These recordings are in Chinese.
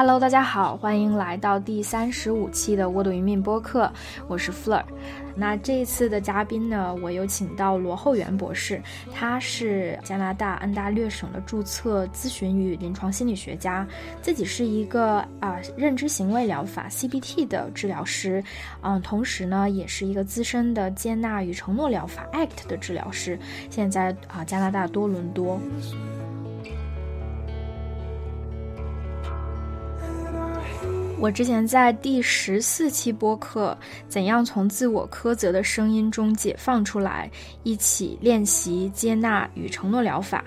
Hello，大家好，欢迎来到第三十五期的沃朵云命播客，我是 Fleur。那这一次的嘉宾呢，我有请到罗厚元博士，他是加拿大安大略省的注册咨询与临床心理学家，自己是一个啊认知行为疗法 CBT 的治疗师，嗯，同时呢也是一个资深的接纳与承诺疗法 ACT 的治疗师，现在啊加拿大多伦多。我之前在第十四期播客《怎样从自我苛责的声音中解放出来》，一起练习接纳与承诺疗法，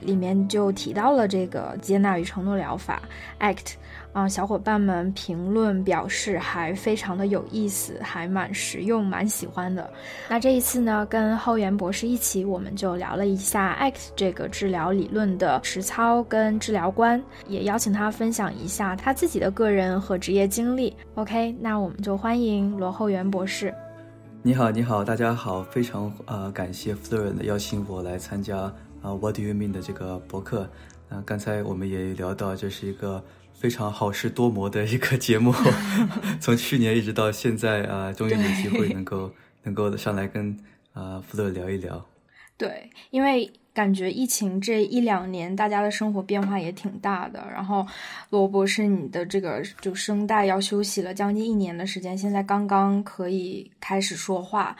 里面就提到了这个接纳与承诺疗法 ACT。啊，小伙伴们评论表示还非常的有意思，还蛮实用，蛮喜欢的。那这一次呢，跟后援博士一起，我们就聊了一下 X 这个治疗理论的实操跟治疗观，也邀请他分享一下他自己的个人和职业经历。OK，那我们就欢迎罗后援博士。你好，你好，大家好，非常呃感谢 Fleur 的邀请我来参加啊 What Do You Mean 的这个博客。那刚才我们也聊到，这是一个。非常好事多磨的一个节目，从去年一直到现在啊，终于有机会能够 能够上来跟啊福乐聊一聊。对，因为感觉疫情这一两年，大家的生活变化也挺大的。然后罗博士，你的这个就声带要休息了将近一年的时间，现在刚刚可以开始说话。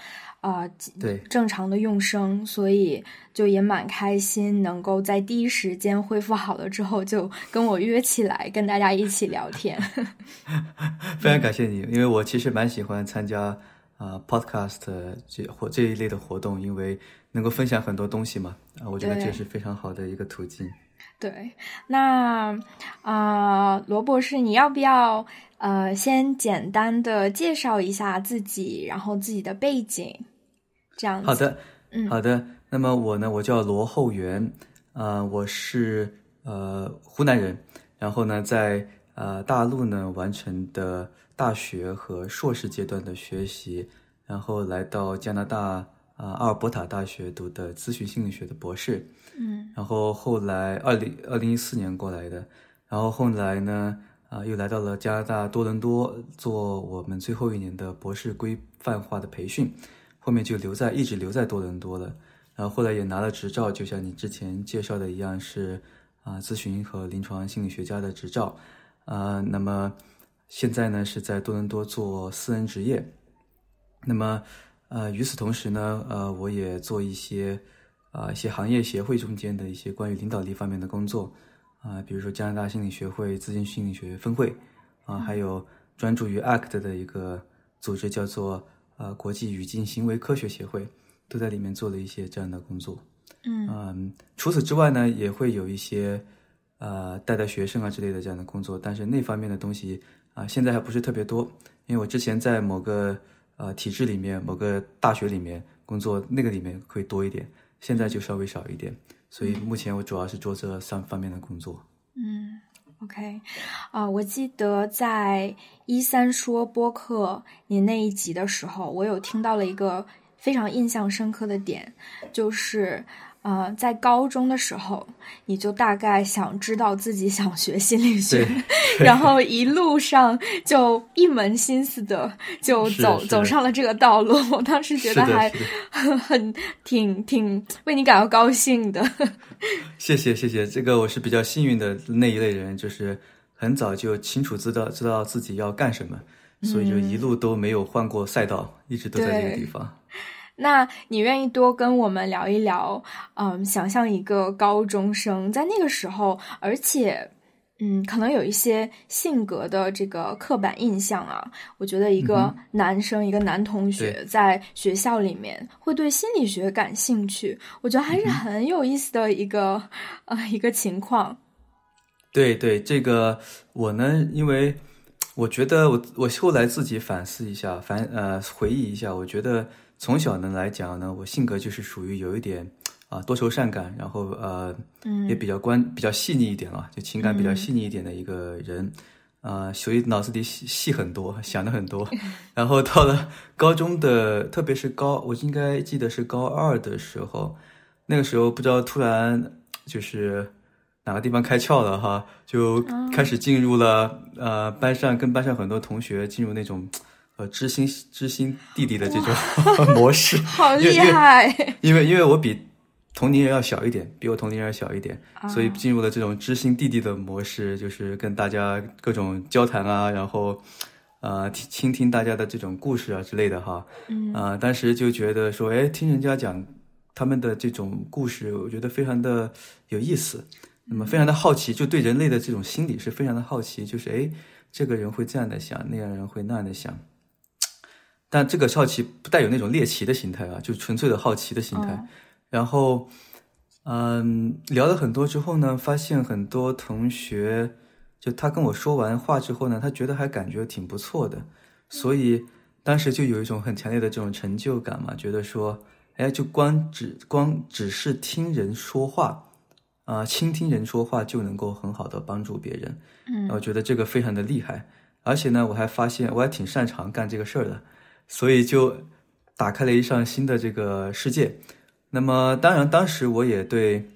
啊，对，正常的用声，所以就也蛮开心，能够在第一时间恢复好了之后，就跟我约起来跟大家一起聊天。非常感谢你，因为我其实蛮喜欢参加啊 podcast 这或这一类的活动，因为能够分享很多东西嘛，啊，我觉得这是非常好的一个途径。对，那啊，罗博士，你要不要呃先简单的介绍一下自己，然后自己的背景？这样好的，嗯，好的。那么我呢，我叫罗厚元，啊，我是呃湖南人，然后呢，在呃大陆呢完成的大学和硕士阶段的学习，然后来到加拿大啊阿尔伯塔大学读的咨询心理学的博士，嗯，然后后来二零二零一四年过来的，然后后来呢啊又来到了加拿大多伦多做我们最后一年的博士规范化的培训。后面就留在一直留在多伦多了，然后后来也拿了执照，就像你之前介绍的一样，是啊咨询和临床心理学家的执照，啊，那么现在呢是在多伦多做私人职业，那么呃与此同时呢，呃我也做一些啊一些行业协会中间的一些关于领导力方面的工作，啊比如说加拿大心理学会咨询心理学分会，啊还有专注于 ACT 的一个组织叫做。啊，国际语境行为科学协会都在里面做了一些这样的工作。嗯，除此之外呢，也会有一些呃带带学生啊之类的这样的工作，但是那方面的东西啊，现在还不是特别多。因为我之前在某个呃体制里面、某个大学里面工作，那个里面会多一点，现在就稍微少一点。所以目前我主要是做这三方面的工作。嗯。OK，啊，我记得在一三说播客您那一集的时候，我有听到了一个非常印象深刻的点，就是。呃，在高中的时候，你就大概想知道自己想学心理学，然后一路上就一门心思的就走走上了这个道路。我当时觉得还很挺挺为你感到高兴的。谢谢谢谢，这个我是比较幸运的那一类人，就是很早就清楚知道知道自己要干什么，所以就一路都没有换过赛道，一直都在这个地方。那你愿意多跟我们聊一聊？嗯，想象一个高中生在那个时候，而且，嗯，可能有一些性格的这个刻板印象啊。我觉得一个男生，一个男同学在学校里面会对心理学感兴趣，我觉得还是很有意思的一个呃一个情况。对对，这个我呢，因为我觉得我我后来自己反思一下，反呃回忆一下，我觉得。从小呢来讲呢，我性格就是属于有一点啊多愁善感，然后呃也比较关比较细腻一点了，就情感比较细腻一点的一个人。啊，所以脑子里细细很多，想的很多。然后到了高中的，特别是高，我应该记得是高二的时候，那个时候不知道突然就是哪个地方开窍了哈，就开始进入了呃班上，跟班上很多同学进入那种呃知心知心弟弟的这种 模式，好厉害！因为因为我比同龄人要小一点，比我同龄人要小一点，所以进入了这种知心弟弟的模式，就是跟大家各种交谈啊，然后呃倾听大家的这种故事啊之类的哈，嗯啊，当时就觉得说，哎，听人家讲他们的这种故事，我觉得非常的有意思。那么非常的好奇，就对人类的这种心理是非常的好奇，就是哎，这个人会这样的想，那样人会那样的想。但这个好奇不带有那种猎奇的心态啊，就纯粹的好奇的心态。然后，嗯，聊了很多之后呢，发现很多同学，就他跟我说完话之后呢，他觉得还感觉挺不错的，所以当时就有一种很强烈的这种成就感嘛，觉得说，哎，就光只光只是听人说话。啊，倾听人说话就能够很好的帮助别人，嗯，我觉得这个非常的厉害，而且呢，我还发现我还挺擅长干这个事儿的，所以就打开了一扇新的这个世界。那么，当然，当时我也对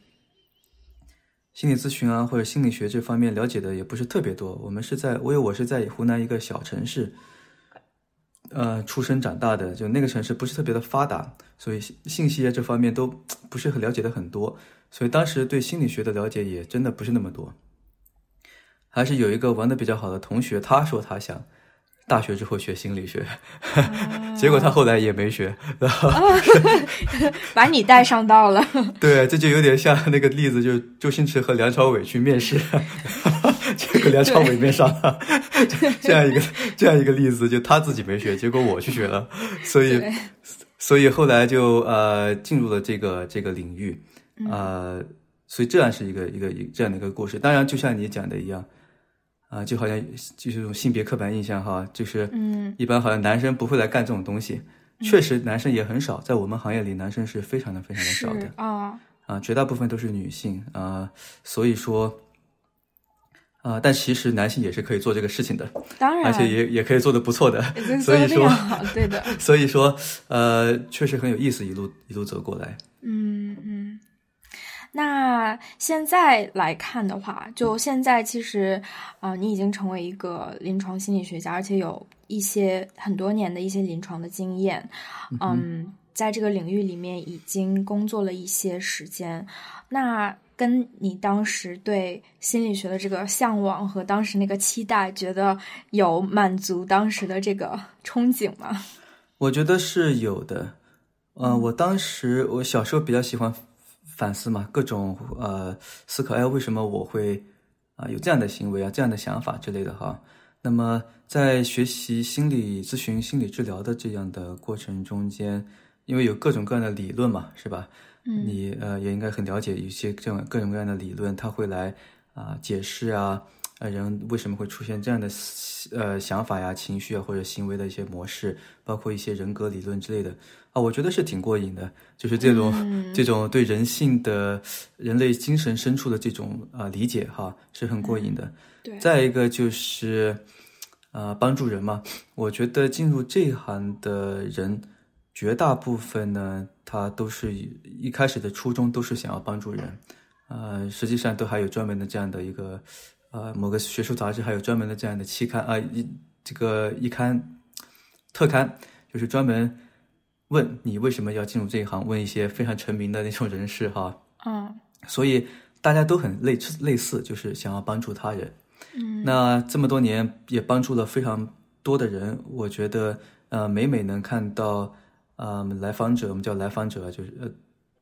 心理咨询啊或者心理学这方面了解的也不是特别多。我们是在，因为我是在湖南一个小城市，呃，出生长大的，就那个城市不是特别的发达，所以信息啊这方面都不是很了解的很多。所以当时对心理学的了解也真的不是那么多，还是有一个玩的比较好的同学，他说他想大学之后学心理学，结果他后来也没学，然后 把你带上道了。对，这就有点像那个例子，就是周星驰和梁朝伟去面试，结果梁朝伟面上了，这样一个这样一个例子，就他自己没学，结果我去学了，所以所以后来就呃进入了这个这个领域。呃，所以这样是一个一个一这样的一个故事。当然，就像你讲的一样，啊，就好像就是这种性别刻板印象哈，就是嗯，一般好像男生不会来干这种东西。确实，男生也很少，在我们行业里，男生是非常的非常的少的啊啊，绝大部分都是女性啊。所以说，啊，但其实男性也是可以做这个事情的，当然，而且也也可以做的不错的。所以说，对的。所以说，呃，确实很有意思，一路一路走过来。嗯嗯。那现在来看的话，就现在其实，啊，你已经成为一个临床心理学家，而且有一些很多年的一些临床的经验，嗯，在这个领域里面已经工作了一些时间。那跟你当时对心理学的这个向往和当时那个期待，觉得有满足当时的这个憧憬吗？我觉得是有的。呃，我当时我小时候比较喜欢。反思嘛，各种呃思考，哎，为什么我会啊有这样的行为啊，这样的想法之类的哈。那么在学习心理咨询、心理治疗的这样的过程中间，因为有各种各样的理论嘛，是吧？嗯，你呃也应该很了解一些这种各种各样的理论，它会来啊解释啊，呃人为什么会出现这样的呃想法呀、情绪啊或者行为的一些模式，包括一些人格理论之类的。啊，我觉得是挺过瘾的，就是这种 这种对人性的、人类精神深处的这种啊理解哈，是很过瘾的。对，再一个就是啊，帮助人嘛，我觉得进入这一行的人，绝大部分呢，他都是一开始的初衷都是想要帮助人，呃，实际上都还有专门的这样的一个呃某个学术杂志还有专门的这样的期刊啊一这个一刊特刊，就是专门。问你为什么要进入这一行？问一些非常成名的那种人士哈，嗯，所以大家都很类类似，就是想要帮助他人。嗯，那这么多年也帮助了非常多的人，我觉得呃，每每能看到呃来访者，我们叫来访者，就是呃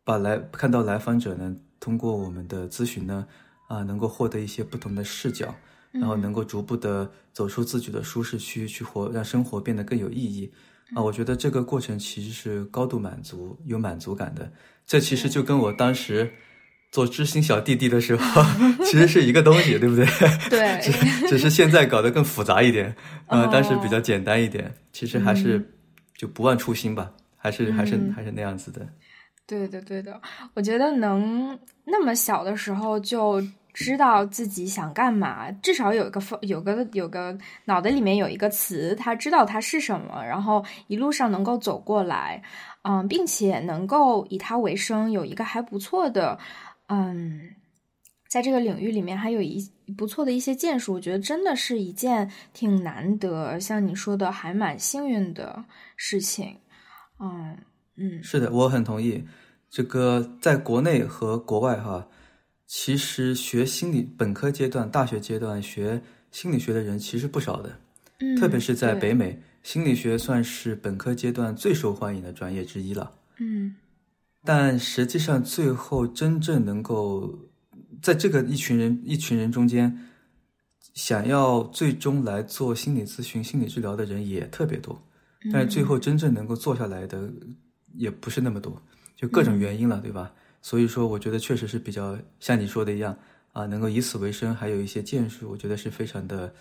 把来看到来访者呢，通过我们的咨询呢啊，能够获得一些不同的视角，然后能够逐步的走出自己的舒适区，去活，让生活变得更有意义。啊，我觉得这个过程其实是高度满足、有满足感的。这其实就跟我当时做知心小弟弟的时候，其实是一个东西，对不对？对，只只是现在搞得更复杂一点。呃，当时比较简单一点，其实还是就不忘初心吧，还是还是还是那样子的。对的，对的。我觉得能那么小的时候就。知道自己想干嘛，至少有一个有个有个脑袋里面有一个词，他知道它是什么，然后一路上能够走过来，嗯，并且能够以它为生，有一个还不错的，嗯，在这个领域里面还有一不错的一些建树，我觉得真的是一件挺难得，像你说的还蛮幸运的事情。嗯嗯，是的，我很同意。这个在国内和国外哈，其实学心理本科阶段、大学阶段学心理学的人其实不少的，嗯，特别是在北美，心理学算是本科阶段最受欢迎的专业之一了。嗯但实际上，最后真正能够在这个一群人一群人中间，想要最终来做心理咨询、心理治疗的人也特别多，但是最后真正能够做下来的也不是那么多，就各种原因了，对吧？所以说，我觉得确实是比较像你说的一样啊，能够以此为生，还有一些建树，我觉得是非常的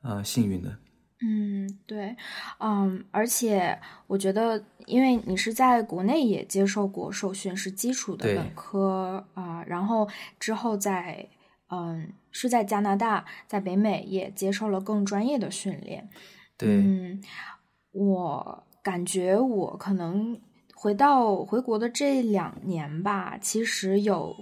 啊幸运的。嗯，对，嗯，而且我觉得，因为你是在国内也接受过受训，是基础的本科啊、然后之后在嗯是在加拿大，在北美也接受了更专业的训练。对，嗯，我感觉我可能回到回国的这两年吧，其实有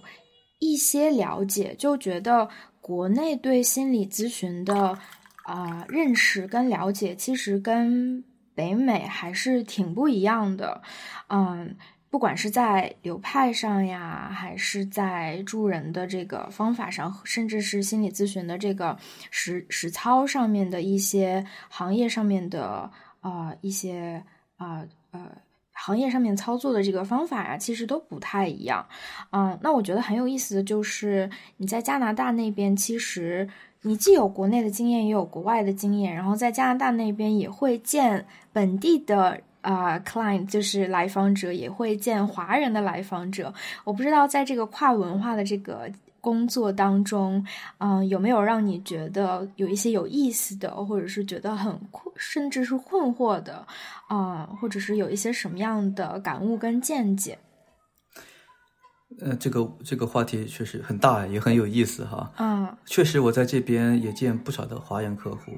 一些了解，就觉得国内对心理咨询的啊、认识跟了解，其实跟北美还是挺不一样的。嗯，不管是在流派上呀，还是在助人的这个方法上，甚至是心理咨询的这个实实操上面的一些行业上面的啊、一些啊呃行业上面操作的这个方法呀，其实都不太一样。嗯，那我觉得很有意思的就是你在加拿大那边，其实你既有国内的经验，也有国外的经验，然后在加拿大那边也会见本地的。啊、c l i e n t 就是来访者，也会见华人的来访者。我不知道在这个跨文化的这个工作当中，嗯、有没有让你觉得有一些有意思的，或者是觉得很困，甚至是困惑的，啊、或者是有一些什么样的感悟跟见解？呃，这个这个话题确实很大，也很有意思哈。嗯确实，我在这边也见不少的华人客户，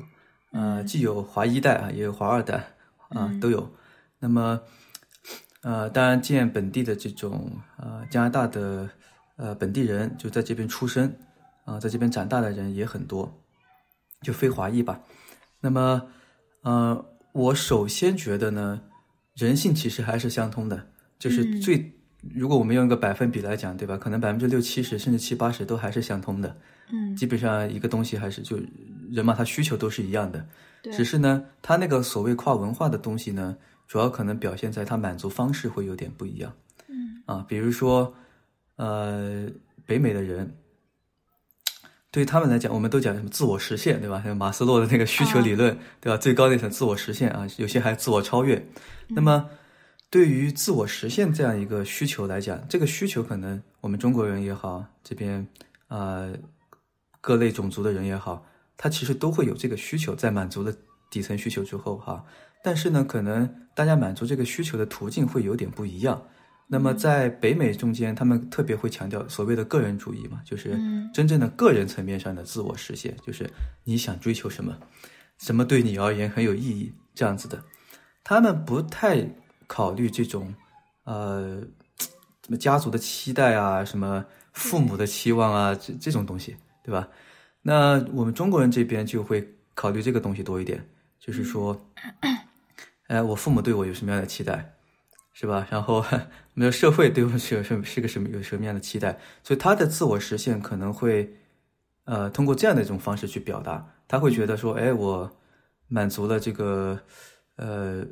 呃，既有华一代啊，也有华二代啊，都有。那么，呃，当然见本地的这种呃加拿大的呃本地人，就在这边出生啊、在这边长大的人也很多，就非华裔吧。那么，呃，我首先觉得呢，人性其实还是相通的，就是最。如果我们用一个百分比来讲，对吧？可能百分之六七十甚至七八十都还是相通的。嗯，基本上一个东西还是就人嘛，他需求都是一样的，对只是呢，他那个所谓跨文化的东西呢，主要可能表现在他满足方式会有点不一样。嗯啊，比如说，呃，北美的人，对于他们来讲，我们都讲什么自我实现，对吧？像马斯洛的那个需求理论，对吧？最高那层自我实现啊，有些还自我超越。那么，对于自我实现这样一个需求来讲，这个需求可能我们中国人也好，这边啊、呃各类种族的人也好，他其实都会有这个需求，在满足了底层需求之后哈，但是呢，可能大家满足这个需求的途径会有点不一样。那么在北美中间，他们特别会强调所谓的个人主义嘛，就是嗯真正的个人层面上的自我实现，就是你想追求什么，什么对你而言很有意义，这样子的。他们不太考虑这种，呃，什么家族的期待啊，什么父母的期望啊，这这种东西，对吧？那我们中国人这边就会考虑这个东西多一点，就是说，哎，我父母对我有什么样的期待，是吧？然后，没有社会对我是有什么是个什么有什么样的期待，所以他的自我实现可能会，呃，通过这样的一种方式去表达，他会觉得说，哎，我满足了这个，呃，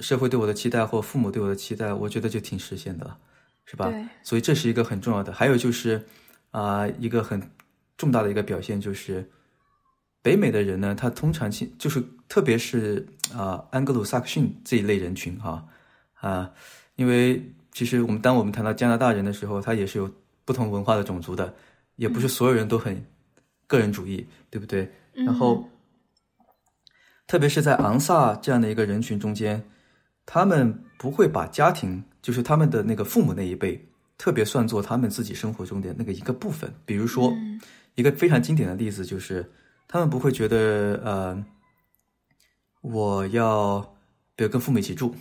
社会对我的期待或父母对我的期待，我觉得就挺实现的了，是吧？对所以这是一个很重要的。还有就是，啊、一个很重大的一个表现就是，北美的人呢，他通常性就是特别是啊、安格鲁萨克逊这一类人群哈啊、因为其实我们当我们谈到加拿大人的时候，他也是有不同文化的种族的，也不是所有人都很个人主义，对不对？然后，特别是在昂萨这样的一个人群中间，他们不会把家庭，就是他们的那个父母那一辈，特别算作他们自己生活中的那个一个部分。比如说，一个非常经典的例子就是，他们不会觉得呃，我要比如跟父母一起住，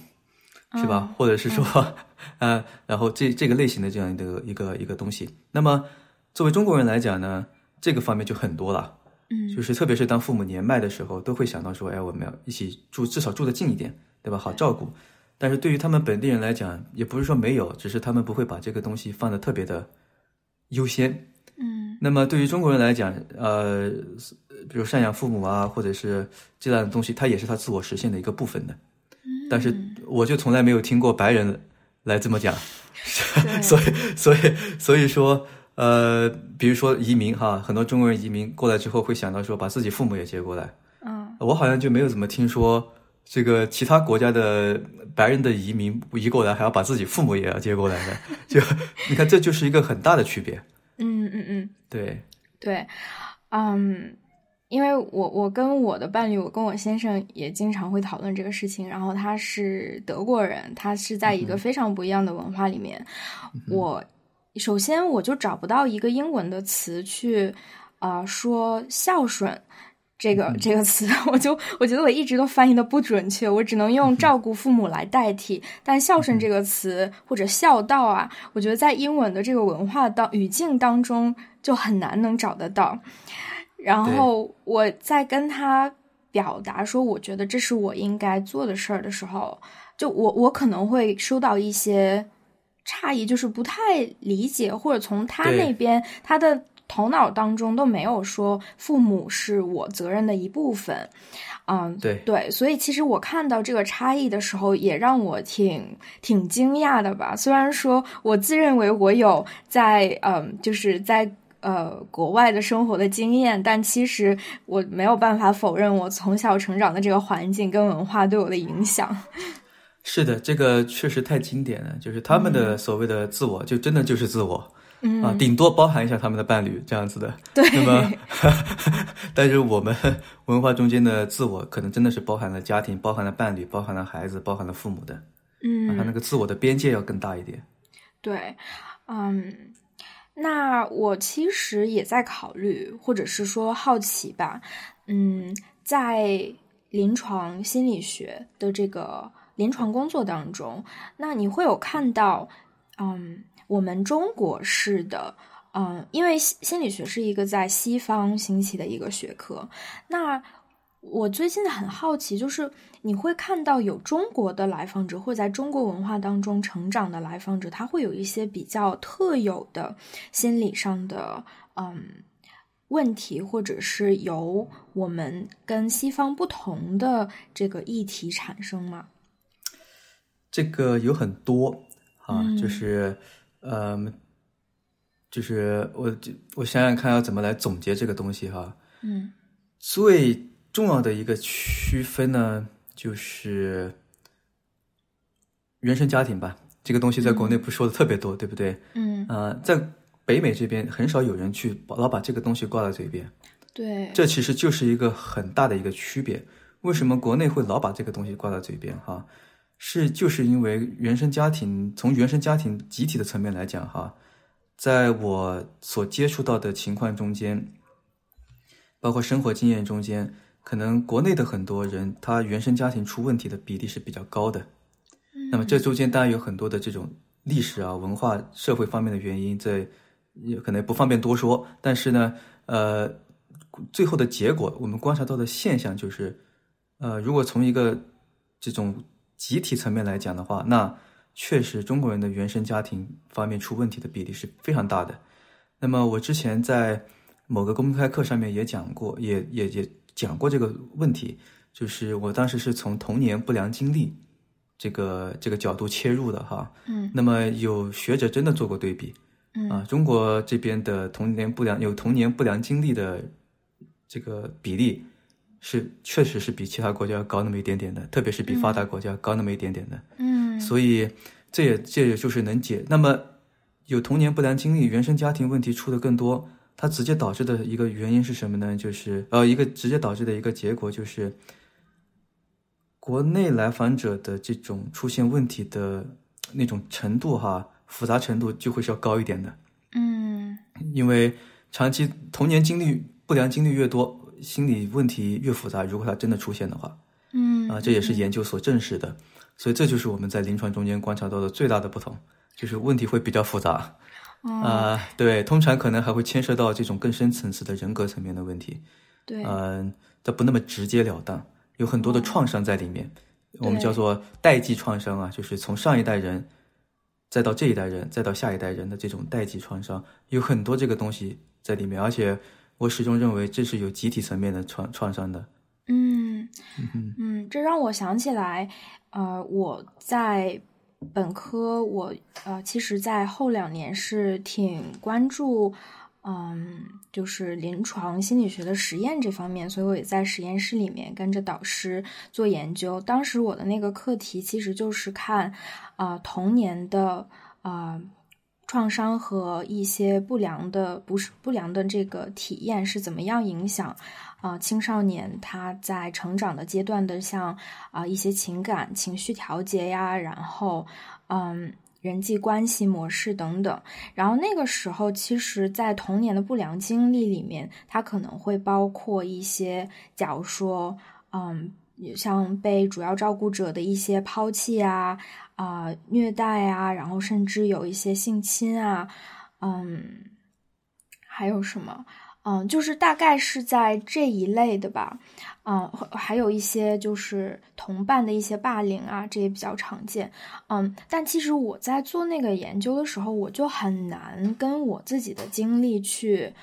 是吧？或者是说，呃，然后这这个类型的这样的一个一个东西。那么作为中国人来讲呢，这个方面就很多了。嗯，就是特别是当父母年迈的时候，都会想到说，哎，我们要一起住，至少住得近一点，对吧？好照顾。但是对于他们本地人来讲，也不是说没有，只是他们不会把这个东西放的特别的优先。嗯那么对于中国人来讲，呃，比如赡养父母啊，或者是这样的东西，它也是他自我实现的一个部分的。但是我就从来没有听过白人来这么讲，对 所以所以所以说，呃，比如说移民哈，很多中国人移民过来之后会想到说把自己父母也接过来，嗯。我好像就没有怎么听说这个其他国家的白人的移民移过来还要把自己父母也要接过来的，就你看这就是一个很大的区别，嗯嗯嗯，对，对，嗯，因为我我跟我的伴侣，我跟我先生也经常会讨论这个事情。然后他是德国人，他是在一个非常不一样的文化里面。我首先我就找不到一个英文的词去啊、呃说孝顺。这个这个词，我就我觉得我一直都翻译的不准确，我只能用照顾父母来代替。但孝顺这个词或者孝道啊，我觉得在英文的这个文化当语境当中就很难能找得到。然后我在跟他表达说，我觉得这是我应该做的事儿的时候，就我我可能会收到一些诧异，就是不太理解，或者从他那边他的头脑当中都没有说父母是我责任的一部分。嗯，对对，所以其实我看到这个差异的时候，也让我挺挺惊讶的吧。虽然说我自认为我有在嗯，就是在呃国外的生活的经验，但其实我没有办法否认我从小成长的这个环境跟文化对我的影响。是的，这个确实太经典了，就是他们的所谓的自我，就真的就是自我。嗯啊，顶多包含一下他们的伴侣这样子的。对 那么，但是我们文化中间的自我，可能真的是包含了家庭，包含了伴侣，包含了孩子，包含了父母的。啊，嗯他那个自我的边界要更大一点。对，嗯，那我其实也在考虑，或者是说好奇吧，嗯，在临床心理学的这个临床工作当中，那你会有看到，嗯，我们中国式的。嗯，因为心理学是一个在西方兴起的一个学科，那我最近很好奇，就是你会看到有中国的来访者，或在中国文化当中成长的来访者，他会有一些比较特有的心理上的嗯问题，或者是由我们跟西方不同的这个议题产生吗？这个有很多啊，嗯就是，嗯、就是我我想想看要怎么来总结这个东西哈。嗯最重要的一个区分呢，就是原生家庭吧。这个东西在国内不说的特别多，对不对？嗯，呃，在北美这边很少有人去把老把这个东西挂在嘴边，对，这其实就是一个很大的一个区别。为什么国内会老把这个东西挂在嘴边？哈，是就是因为原生家庭，从原生家庭集体的层面来讲，哈，在我所接触到的情况中间，包括生活经验中间，可能国内的很多人他原生家庭出问题的比例是比较高的。那么这中间当然有很多的这种历史啊、文化、社会方面的原因，在也可能不方便多说。但是呢，呃，最后的结果，我们观察到的现象就是，呃，如果从一个这种集体层面来讲的话，那确实中国人的原生家庭方面出问题的比例是非常大的。那么我之前在某个公开课上面也讲过，也也也讲过这个问题，就是我当时是从童年不良经历这个这个角度切入的哈。嗯那么有学者真的做过对比，嗯啊，中国这边的童年不良有童年不良经历的这个比例是确实是比其他国家高那么一点点的，特别是比发达国家高那么一点点的。嗯所以这也这也就是能解。那么有童年不良经历、原生家庭问题出的更多，它直接导致的一个原因是什么呢？就是呃，一个直接导致的一个结果就是，国内来访者的这种出现问题的那种程度哈，复杂程度就会是要高一点的，嗯因为长期童年经历不良经历越多，心理问题越复杂。如果它真的出现的话，嗯啊，这也是研究所证实的，所以这就是我们在临床中间观察到的最大的不同，就是问题会比较复杂。啊，对，通常可能还会牵涉到这种更深层次的人格层面的问题。对，嗯，它不那么直截了当，有很多的创伤在里面，我们叫做代际创伤啊，就是从上一代人，再到这一代人，再到下一代人的这种代际创伤，有很多这个东西在里面，而且我始终认为这是有集体层面的创创伤的。嗯嗯，这让我想起来，呃，我在。本科我呃，其实，在后两年是挺关注，嗯，就是临床心理学的实验这方面，所以我也在实验室里面跟着导师做研究。当时我的那个课题其实就是看，啊，童年的啊创伤和一些不良的不是不良的这个体验是怎么样影响。啊，青少年他在成长的阶段的，像啊一些情感情绪调节呀，然后嗯人际关系模式等等，然后那个时候，其实，在童年的不良经历里面，它可能会包括一些，假如说，嗯，像被主要照顾者的一些抛弃啊，啊虐待啊，然后甚至有一些性侵啊，嗯，还有什么？嗯，就是大概是在这一类的吧，嗯，还有一些就是同伴的一些霸凌啊，这也比较常见。嗯，但其实我在做那个研究的时候，我就很难跟我自己的经历去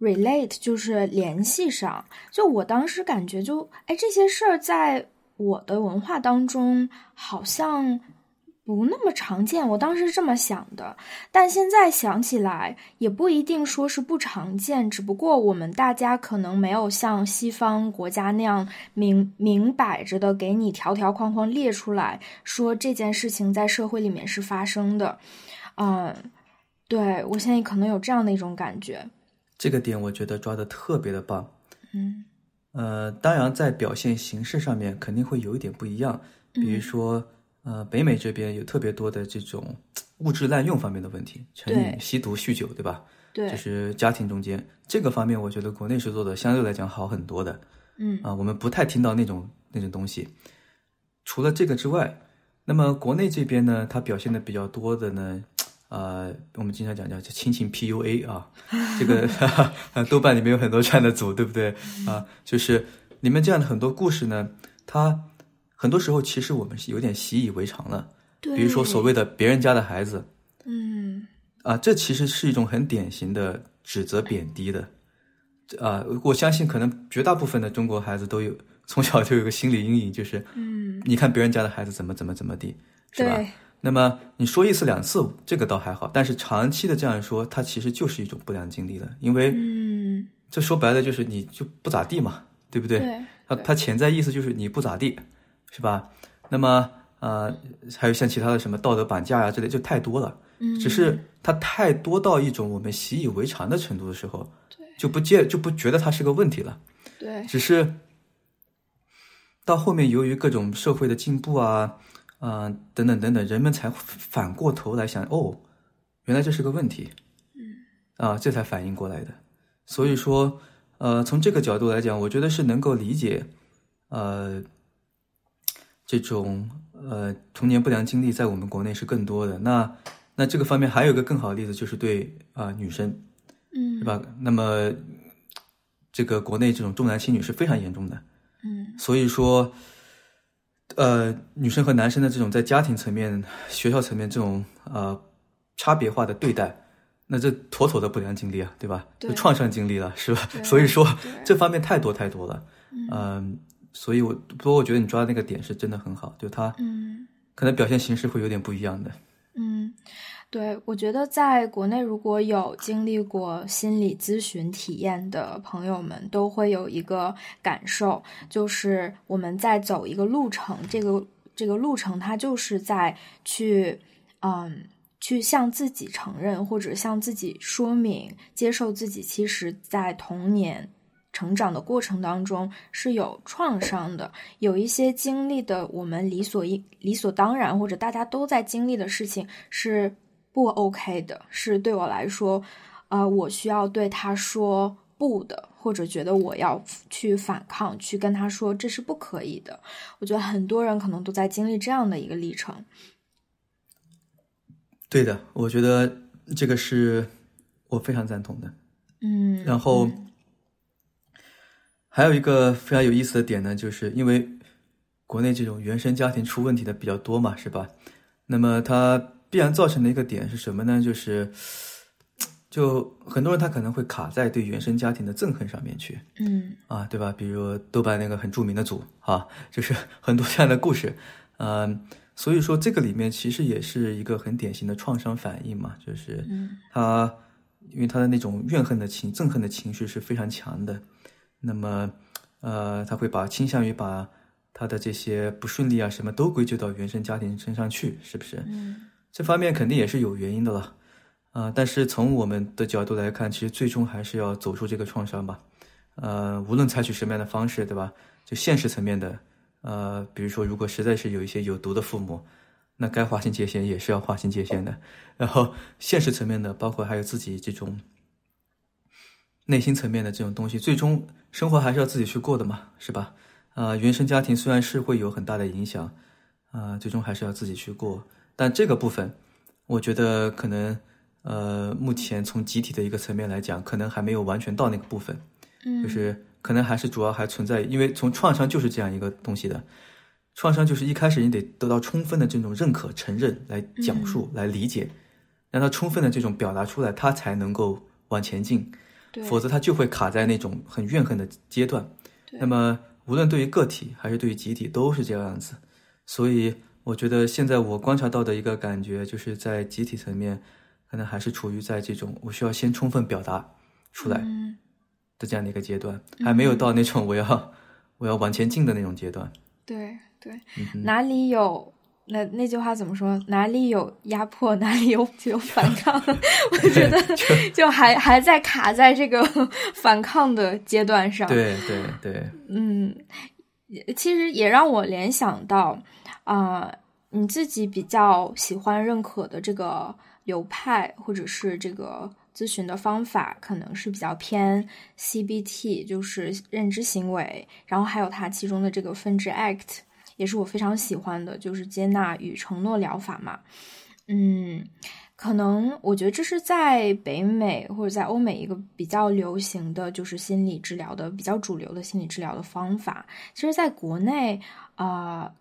relate，就是联系上。就我当时感觉，就哎，这些事儿在我的文化当中好像。不那么常见，我当时是这么想的，但现在想起来也不一定说是不常见，只不过我们大家可能没有像西方国家那样明明摆着的给你条条框框列出来说这件事情在社会里面是发生的，嗯，对我现在可能有这样的一种感觉。这个点我觉得抓的特别的棒，嗯，呃，当然在表现形式上面肯定会有一点不一样，比如说。呃，北美这边有特别多的这种物质滥用方面的问题，成瘾、吸毒、酗酒，对吧？对，就是家庭中间这个方面，我觉得国内是做的相对来讲好很多的。嗯，啊，我们不太听到那种那种东西。除了这个之外，那么国内这边呢，它表现的比较多的呢，呃，我们经常讲叫亲情 PUA 啊，这个豆瓣里面有很多这样的组，对不对？啊，就是里面这样的很多故事呢，它。很多时候，其实我们是有点习以为常了。对，比如说所谓的别人家的孩子，嗯，啊，这其实是一种很典型的指责、贬低的。啊，我相信可能绝大部分的中国孩子都有从小就有个心理阴影，就是，嗯，你看别人家的孩子怎么怎么怎么地，是吧？那么你说一次两次，这个倒还好，但是长期的这样说，它其实就是一种不良经历了，因为，嗯，这说白了就是你就不咋地嘛，对不对？对，它它潜在意思就是你不咋地。是吧？那么呃，还有像其他的什么道德绑架呀之类，就太多了。嗯，只是它太多到一种我们习以为常的程度的时候，对，就不见就不觉得它是个问题了。对，只是到后面由于各种社会的进步啊，啊等等等等，人们才反过头来想，哦，原来这是个问题。嗯，啊，这才反应过来的。所以说，呃，从这个角度来讲，我觉得是能够理解，呃。这种呃童年不良经历在我们国内是更多的。那那这个方面还有一个更好的例子，就是对啊女生，嗯，是吧？那么这个国内这种重男轻女是非常严重的，嗯，所以说，呃，女生和男生的这种在家庭层面、学校层面这种呃差别化的对待，那这妥妥的不良经历啊，对吧？对，创伤经历了，是吧？所以说这方面太多太多了，嗯。所以，我不过我觉得你抓的那个点是真的很好，就他，嗯，可能表现形式会有点不一样的。嗯，对，我觉得在国内如果有经历过心理咨询体验的朋友们，都会有一个感受，就是我们在走一个路程，这个这个路程它就是在去，嗯，去向自己承认或者向自己说明，接受自己其实在童年。成长的过程当中是有创伤的，有一些经历的我们理所应理所当然或者大家都在经历的事情是不 OK 的，是对我来说，呃，我需要对他说不的，或者觉得我要去反抗，去跟他说这是不可以的。我觉得很多人可能都在经历这样的一个历程。对的，我觉得这个是我非常赞同的。嗯，然后还有一个非常有意思的点呢，就是因为国内这种原生家庭出问题的比较多嘛，是吧？那么它必然造成的一个点是什么呢？就是就很多人他可能会卡在对原生家庭的憎恨上面去，嗯啊，对吧？比如豆瓣那个很著名的组啊，就是很多这样的故事，嗯、所以说这个里面其实也是一个很典型的创伤反应嘛，就是嗯他因为他的那种怨恨的情、憎恨的情绪是非常强的，那么呃，他会把倾向于把他的这些不顺利啊什么都归咎到原生家庭身上去，是不是？嗯这方面肯定也是有原因的了，啊、但是从我们的角度来看，其实最终还是要走出这个创伤吧，呃，无论采取什么样的方式，对吧？就现实层面的，呃，比如说，如果实在是有一些有毒的父母，那该划清界限也是要划清界限的。然后现实层面的，包括还有自己这种内心层面的这种东西，最终生活还是要自己去过的嘛，是吧？啊、原生家庭虽然是会有很大的影响，啊、最终还是要自己去过。但这个部分，我觉得可能，呃，目前从集体的一个层面来讲，可能还没有完全到那个部分。嗯，就是可能还是主要还存在，因为从创伤就是这样一个东西的，创伤就是一开始你得得到充分的这种认可、承认来讲述、来理解，让他充分的这种表达出来，他才能够往前进，对，否则他就会卡在那种很怨恨的阶段。对那么无论对于个体还是对于集体都是这样子，所以我觉得现在我观察到的一个感觉，就是在集体层面，可能还是处于在这种我需要先充分表达出来。嗯的这样的一个阶段，还没有到那种我要、我要往前进的那种阶段。对对，嗯哪里有那那句话怎么说？哪里有压迫，哪里有 有反抗。我觉得就还还在卡在这个反抗的阶段上。对对对，嗯，也其实也让我联想到啊、你自己比较喜欢认可的这个流派，或者是这个咨询的方法，可能是比较偏 CBT，就是认知行为，然后还有它其中的这个分支 ACT，也是我非常喜欢的，就是接纳与承诺疗法嘛。嗯，可能我觉得这是在北美或者在欧美一个比较流行的就是心理治疗的比较主流的心理治疗的方法。其实，在国内，啊，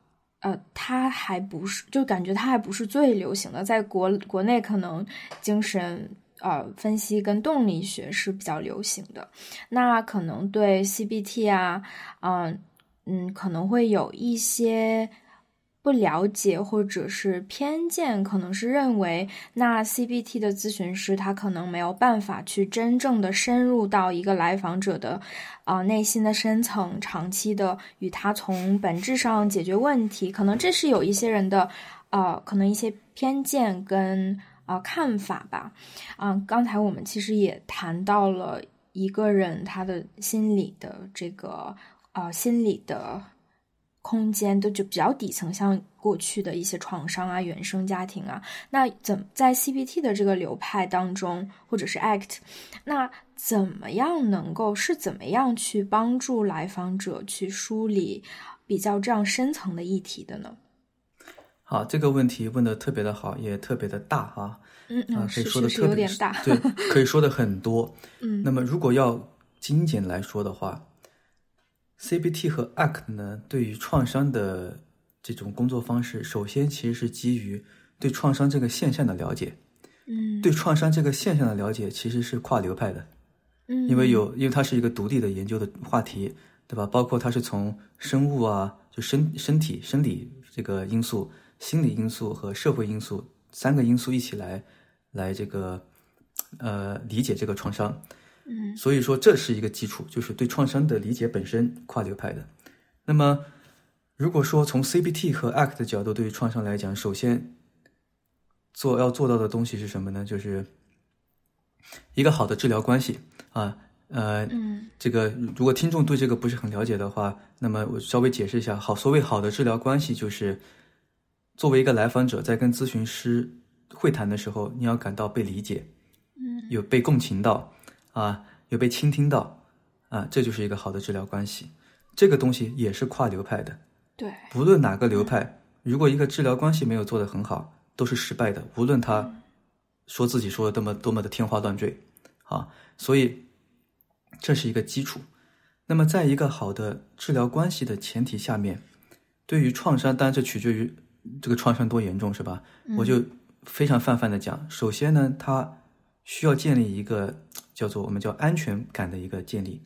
呃它还不是，就感觉它还不是最流行的。在国国内，可能精神呃分析跟动力学是比较流行的。那可能对 CBT 啊，嗯、嗯，可能会有一些不了解或者是偏见，可能是认为那 CBT 的咨询师他可能没有办法去真正的深入到一个来访者的啊、内心的深层，长期的与他从本质上解决问题，可能这是有一些人的呃，可能一些偏见跟啊、看法吧。啊、刚才我们其实也谈到了一个人他的心理的这个呃心理的空间都就比较底层，像过去的一些创伤啊、原生家庭啊，那怎在 CBT 的这个流派当中，或者是 ACT，那怎么样能够是怎么样去帮助来访者去梳理比较这样深层的议题的呢？好，这个问题问的特别的好，也特别的大啊，嗯嗯，啊，可以是说的有点大，对，可以说的很多。嗯那么如果要精简来说的话，CBT 和 ACT 呢，对于创伤的这种工作方式，首先其实是基于对创伤这个现象的了解。嗯，对创伤这个现象的了解，其实是跨流派的。嗯，因为有，因为它是一个独立的研究的话题，对吧？包括它是从生物啊，就身身体生理这个因素、心理因素和社会因素三个因素一起来来这个呃理解这个创伤。嗯所以说这是一个基础，就是对创伤的理解本身跨流派的。那么，如果说从 CBT 和 ACT 的角度对于创伤来讲，首先做要做到的东西是什么呢？就是一个好的治疗关系啊，呃，嗯这个如果听众对这个不是很了解的话，那么我稍微解释一下。好，所谓好的治疗关系，就是作为一个来访者在跟咨询师会谈的时候，你要感到被理解，嗯有被共情到，啊，有被倾听到，啊，这就是一个好的治疗关系。这个东西也是跨流派的，对，不论哪个流派，如果一个治疗关系没有做得很好，都是失败的。无论他说自己说的多么多么的天花乱坠啊，所以这是一个基础。那么，在一个好的治疗关系的前提下面，对于创伤，当然这取决于这个创伤多严重，是吧？我就非常泛泛的讲，首先呢，它需要建立一个叫做我们叫安全感的一个建立。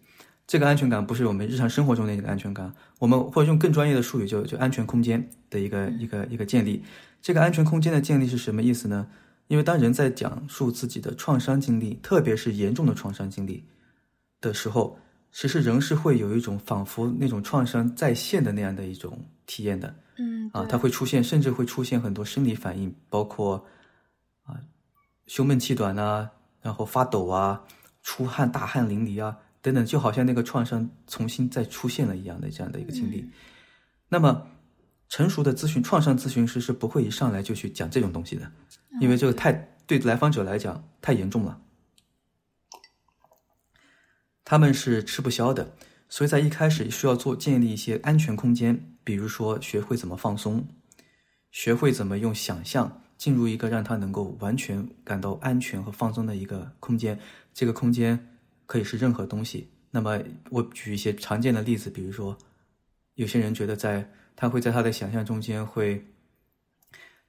这个安全感不是我们日常生活中的一个安全感，我们或者用更专业的术语，就就安全空间的一个一个一个建立。这个安全空间的建立是什么意思呢？因为当人在讲述自己的创伤经历，特别是严重的创伤经历的时候。其实人是会有一种仿佛那种创伤再现的那样的一种体验的，嗯，啊，它会出现，甚至会出现很多生理反应，包括啊胸闷气短啊，然后发抖啊，出汗大汗淋漓啊等等，就好像那个创伤重新再出现了一样的这样的一个经历。那么成熟的咨询创伤咨询师是不会一上来就去讲这种东西的，因为这个太对来访者来讲太严重了。他们是吃不消的，所以在一开始需要做建立一些安全空间，比如说学会怎么放松，学会怎么用想象进入一个让他能够完全感到安全和放松的一个空间。这个空间可以是任何东西。那么我举一些常见的例子，比如说，有些人觉得在他会在他的想象中间会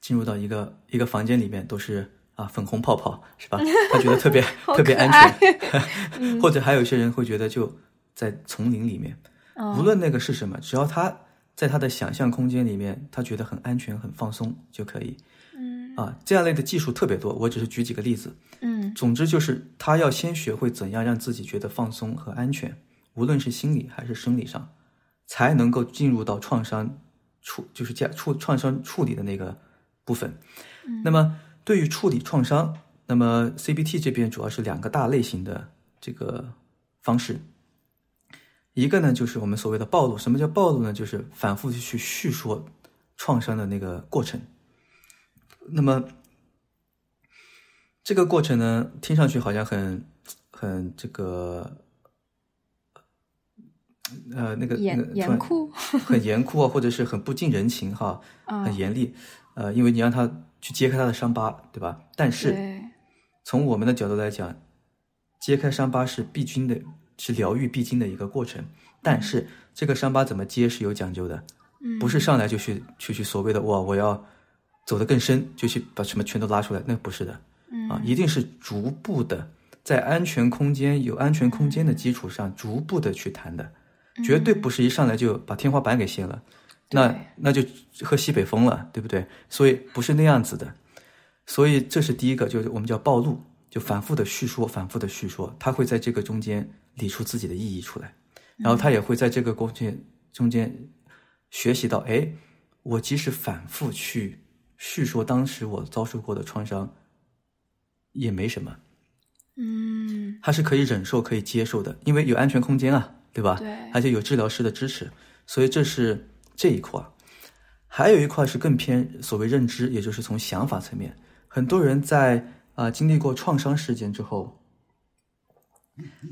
进入到一个一个房间里面都是。啊，粉红泡泡是吧？他觉得特别 特别安全，或者还有一些人会觉得就在丛林里面，无论那个是什么，只要他在他的想象空间里面，他觉得很安全、很放松就可以。嗯，啊，这样类的技术特别多，我只是举几个例子。嗯，总之就是他要先学会怎样让自己觉得放松和安全，无论是心理还是生理上，才能够进入到创伤处，就是加处创伤处理的那个部分。那么。对于处理创伤，那么 CBT 这边主要是两个大类型的这个方式。一个呢，就是我们所谓的暴露。什么叫暴露呢？就是反复去叙说创伤的那个过程。那么这个过程呢，听上去好像很很这个呃那个严严酷，很严酷啊，或者是很不近人情哈，很严厉。呃，因为你让他。去揭开他的伤疤，对吧？但是从我们的角度来讲，揭开伤疤是必经的，是疗愈必经的一个过程。但是这个伤疤怎么揭是有讲究的，不是上来就去去去所谓的哇，我要走得更深，就去把什么全都拉出来，那不是的。啊，一定是逐步的，在安全空间有安全空间的基础上，逐步的去谈的，绝对不是一上来就把天花板给掀了。那那就喝西北风了，对不对？所以不是那样子的，所以这是第一个，就是我们叫暴露，就反复的叙说，反复的叙说，他会在这个中间理出自己的意义出来，然后他也会在这个过程中间学习到，哎，我即使反复去叙说当时我遭受过的创伤，也没什么，嗯，他是可以忍受、可以接受的，因为有安全空间啊，对吧？对，而且有治疗师的支持，所以这是。这一块，还有一块是更偏所谓认知，也就是从想法层面。很多人在啊经历过创伤事件之后，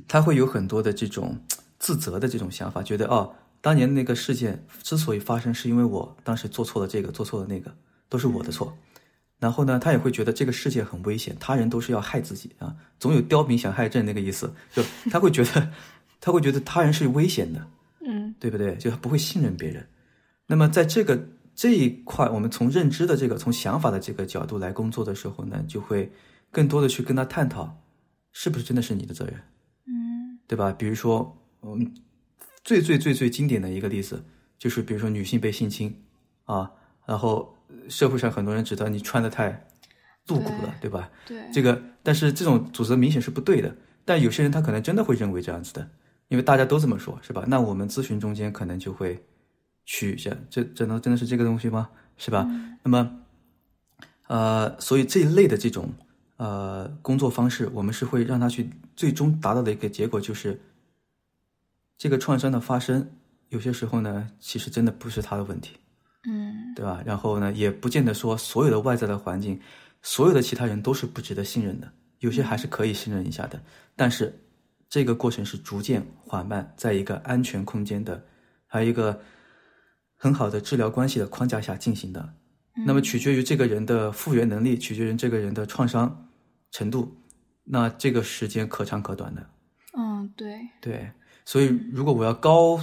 他会有很多的这种自责的这种想法，觉得哦，当年那个事件之所以发生，是因为我当时做错了这个，做错了那个，都是我的错。然后呢，他也会觉得这个世界很危险，他人都是要害自己啊，总有刁民想害朕那个意思，就他会觉得，他会觉得他人是危险的，嗯，对不对？就他不会信任别人。那么，在这个这一块，我们从认知的这个、从想法的这个角度来工作的时候呢，就会更多的去跟他探讨，是不是真的是你的责任？嗯，对吧？比如说，我们最最最最经典的一个例子，就是比如说女性被性侵啊，然后社会上很多人指责你穿的太露骨了，对吧？对，这个，但是这种指责明显是不对的。但有些人他可能真的会认为这样子的，因为大家都这么说，是吧？那我们咨询中间可能就会。去一下，这真的真的是这个东西吗？是吧？那么，呃，所以这一类的这种呃工作方式，我们是会让他去最终达到的一个结果，就是这个创伤的发生，有些时候呢，其实真的不是他的问题，嗯，对吧？然后呢，也不见得说所有的外在的环境，所有的其他人都是不值得信任的，有些还是可以信任一下的。但是这个过程是逐渐缓慢，在一个安全空间的，还有一个。很好的治疗关系的框架下进行的，那么取决于这个人的复原能力，取决于这个人的创伤程度，那这个时间可长可短的。嗯，对，对，所以如果我要高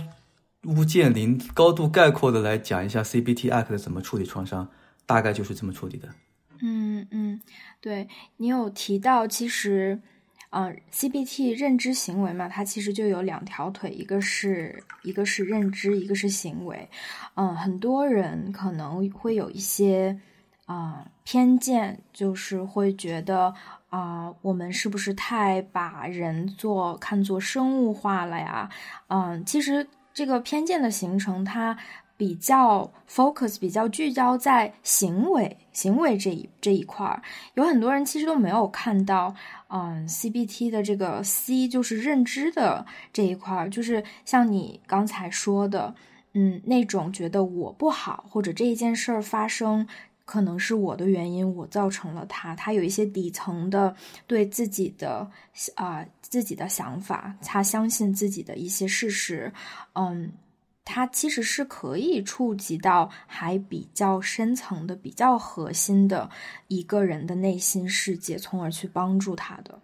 屋建林、高度概括的来讲一下 CBT ACT 怎么处理创伤，大概就是这么处理的。嗯嗯，对你有提到，其实，嗯，CBT 认知行为嘛，它其实就有两条腿，一个是一个是认知，一个是行为。嗯，很多人可能会有一些啊偏见，就是会觉得啊，我们是不是太把人做看作生物化了呀？嗯，其实这个偏见的形成，它。比较 focus 比较聚焦在行为行为这一这一块儿，有很多人其实都没有看到，嗯，CBT 的这个 C 就是认知的这一块儿，就是像你刚才说的，嗯，那种觉得我不好或者这一件事儿发生可能是我的原因，我造成了他，他有一些底层的对自己的啊自己的想法，他相信自己的一些事实，嗯。他其实是可以触及到还比较深层的、比较核心的一个人的内心世界，从而去帮助他的。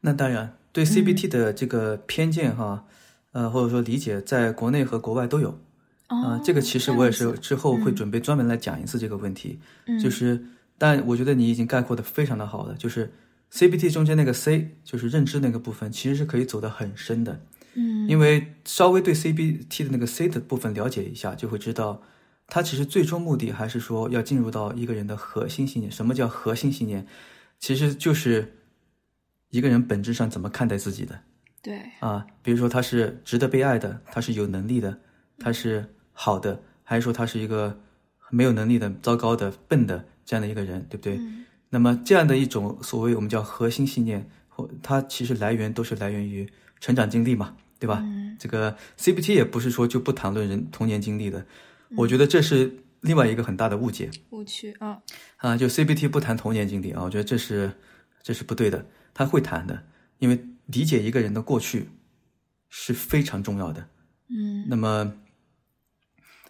那当然，对 CBT 的这个偏见哈，呃，或者说理解，在国内和国外都有。啊，这个其实我也是之后会准备专门来讲一次这个问题。嗯就是，但我觉得你已经概括的非常的好了。就是 CBT 中间那个 C，就是认知那个部分，其实是可以走得很深的。嗯，因为稍微对 CBT 的那个 C 的部分了解一下，就会知道，它其实最终目的还是说要进入到一个人的核心信念。什么叫核心信念？其实就是一个人本质上怎么看待自己的。对啊，比如说他是值得被爱的，他是有能力的，他是好的，还是说他是一个没有能力的、糟糕的、笨的这样的一个人，对不对？那么这样的一种所谓我们叫核心信念，或它其实来源都是来源于成长经历嘛。对吧？这个 CBT 也不是说就不谈论人童年经历的，我觉得这是另外一个很大的误解误区啊啊！就 CBT 不谈童年经历啊，我觉得这是这是不对的。他会谈的，因为理解一个人的过去是非常重要的。嗯，那么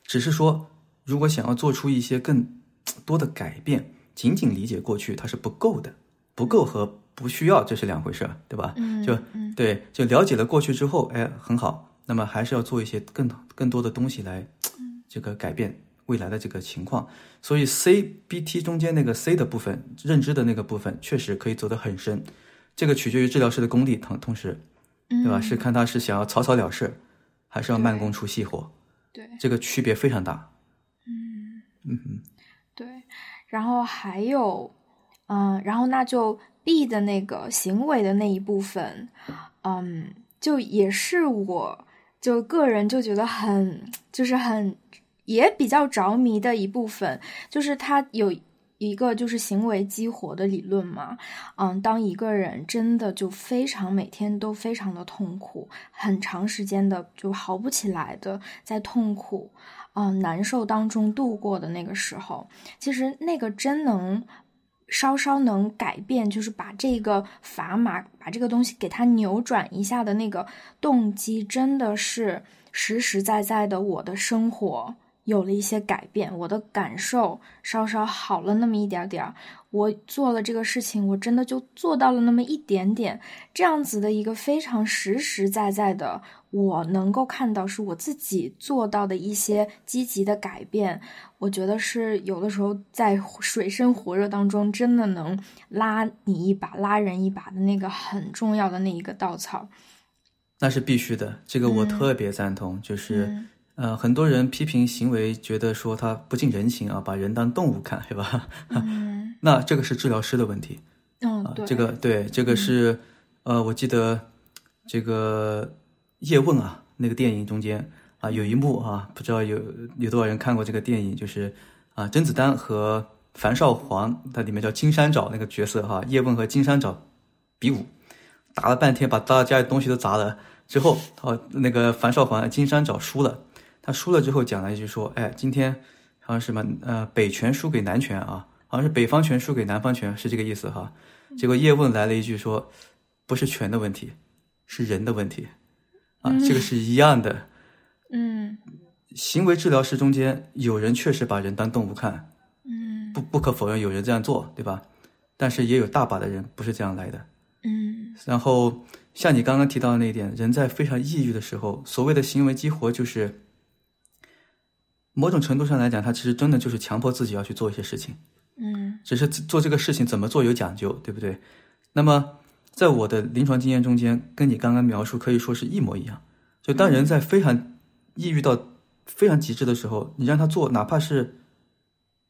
只是说，如果想要做出一些更多的改变，仅仅理解过去它是不够的，不够和。不需要，这是两回事儿，对吧？嗯，就对，就了解了过去之后，哎，很好。那么还是要做一些更更多的东西来，这个改变未来的这个情况。所以 C B T 中间那个 C 的部分，认知的那个部分，确实可以走得很深。这个取决于治疗师的功力，同同时，对吧？是看他是想要草草了事，还是要慢工出细活。对，这个区别非常大。嗯嗯，对。然后还有，嗯，然后那就。B 的那个行为的那一部分，嗯，就也是我就个人就觉得很就是很也比较着迷的一部分，就是他有一个就是行为激活的理论嘛，嗯，当一个人真的就非常每天都非常的痛苦，很长时间的就好不起来的在痛苦嗯难受当中度过的那个时候，其实那个真能。稍稍能改变，就是把这个砝码，把这个东西给它扭转一下的那个动机，真的是实实在在的，我的生活有了一些改变，我的感受稍稍好了那么一点点儿。我做了这个事情，我真的就做到了那么一点点，这样子的一个非常实实在在的，我能够看到是我自己做到的一些积极的改变。我觉得是有的时候在水深火热当中，真的能拉你一把、拉人一把的那个很重要的那一个稻草。那是必须的，这个我特别赞同。就是呃，很多人批评行为，觉得说他不近人情啊，把人当动物看，是吧？嗯，那这个是治疗师的问题。嗯，对，这个对，这个是呃，我记得这个叶问啊，那个电影中间。啊，有一幕啊，不知道有有多少人看过这个电影，就是啊，甄子丹和樊少皇，它里面叫金山找那个角色哈，叶问和金山找比武，打了半天，把大家的东西都砸了之后，哦，那个樊少皇金山找输了，他输了之后讲了一句说，哎，今天好像什么呃北拳输给南拳啊，好像是北方拳输给南方拳，是这个意思哈。结果叶问来了一句说，不是拳的问题，是人的问题，啊，这个是一样的。嗯，行为治疗师中间有人确实把人当动物看，嗯，不不可否认有人这样做，对吧？但是也有大把的人不是这样来的。嗯然后像你刚刚提到的那一点，人在非常抑郁的时候，所谓的行为激活，就是某种程度上来讲，他其实真的就是强迫自己要去做一些事情，嗯只是做这个事情怎么做有讲究，对不对？那么在我的临床经验中间，跟你刚刚描述可以说是一模一样。就当人在非常抑郁到非常极致的时候，你让他做，哪怕是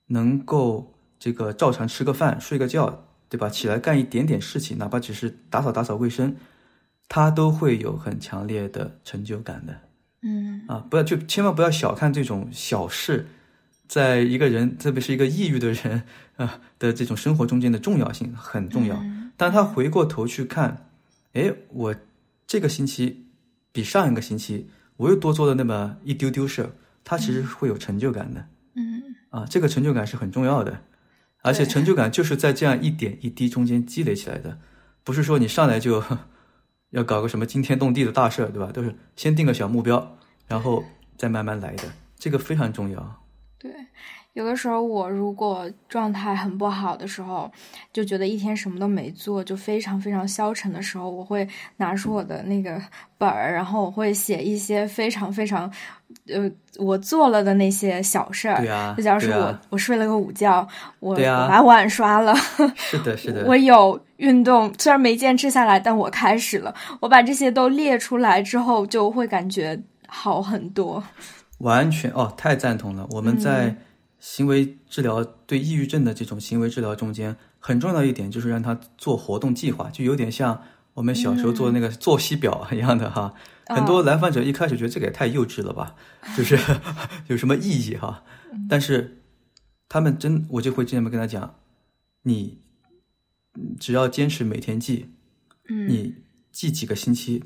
能够这个照常吃个饭、睡个觉，对吧？起来干一点点事情，哪怕只是打扫打扫卫生，他都会有很强烈的成就感的嗯啊！不要就千万不要小看这种小事，在一个人，特别是一个抑郁的人啊的这种生活中间的重要性很重要。嗯当他回过头去看，哎，我这个星期比上一个星期我又多做了那么一丢丢事儿，他其实会有成就感的嗯啊，这个成就感是很重要的，而且成就感就是在这样一点一滴中间积累起来的，不是说你上来就要搞个什么惊天动地的大事儿，对吧？都是先定个小目标，然后再慢慢来的，这个非常重要。对，有的时候我如果状态很不好的时候，就觉得一天什么都没做，就非常非常消沉的时候，我会拿出我的那个本儿，然后我会写一些非常非常，呃，我做了的那些小事儿。对啊就假如说我、啊我睡了个午觉，我、对啊我把碗刷了，是的，是的，我有运动，虽然没坚持下来，但我开始了。我把这些都列出来之后，就会感觉好很多。完全哦，太赞同了。我们在行为治疗对抑郁症的这种行为治疗中间，很重要一点就是让他做活动计划，就有点像我们小时候做的那个作息表一样的哈。很多来访者一开始觉得这个也太幼稚了吧，就是 有什么意义哈？但是他们真，我就会这么跟他讲，你嗯只要坚持每天记，嗯你记几个星期，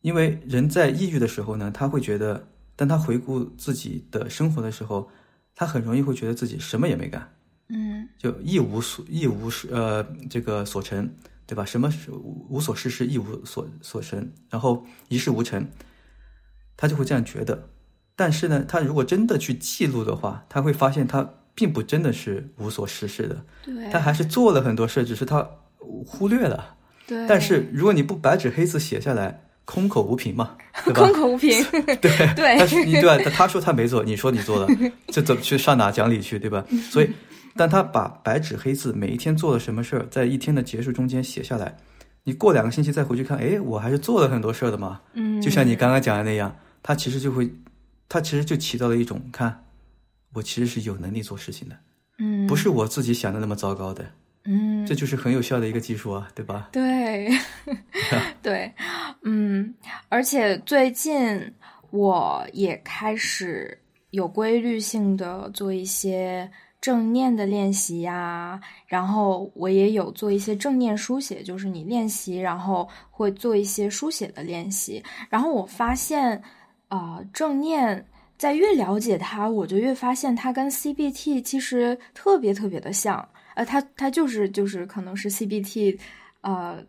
因为人在抑郁的时候呢，他会觉得，当他回顾自己的生活的时候，他很容易会觉得自己什么也没干，嗯就一无所一无所呃这个所成，对吧？什么是无无所事事，一无所所成，然后一事无成，他就会这样觉得。但是呢，他如果真的去记录的话，他会发现他并不真的是无所事事的，对，他还是做了很多事，只是他忽略了。对，但是如果你不白纸黑字写下来，空口无凭嘛，对吧空？口无凭。对 对但是你对吧？他他说他没做，你说你做了，这怎么去上哪讲理去，对吧？所以，当他把白纸黑字每一天做了什么事儿，在一天的结束中间写下来，你过两个星期再回去看，哎，我还是做了很多事儿的嘛。嗯，就像你刚刚讲的那样，他其实就会，他其实就起到了一种看，我其实是有能力做事情的，嗯，不是我自己想的那么糟糕的，嗯，这就是很有效的一个技术啊，对吧？对，对，嗯，而且最近我也开始有规律性的做一些正念的练习呀、然后我也有做一些正念书写，就是你练习，然后会做一些书写的练习，然后我发现，啊、正念。在越了解它，我就越发现它跟 CBT 其实特别特别的像，呃，它它就是就是可能是 CBT，呃，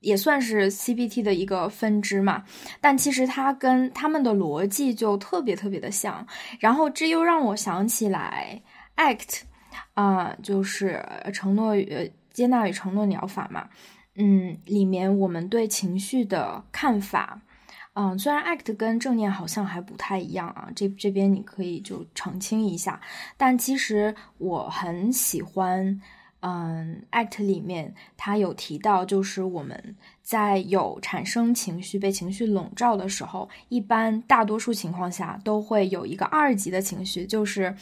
也算是 CBT 的一个分支嘛，但其实它跟他们的逻辑就特别特别的像，然后这又让我想起来 ACT 啊、就是承诺与接纳与承诺疗法嘛，嗯，里面我们对情绪的看法。嗯，虽然 ACT 跟正念好像还不太一样啊，这这边你可以就澄清一下。但其实我很喜欢，嗯，ACT 里面它有提到，就是我们在有产生情绪、被情绪笼罩的时候，一般大多数情况下都会有一个二级的情绪，就是。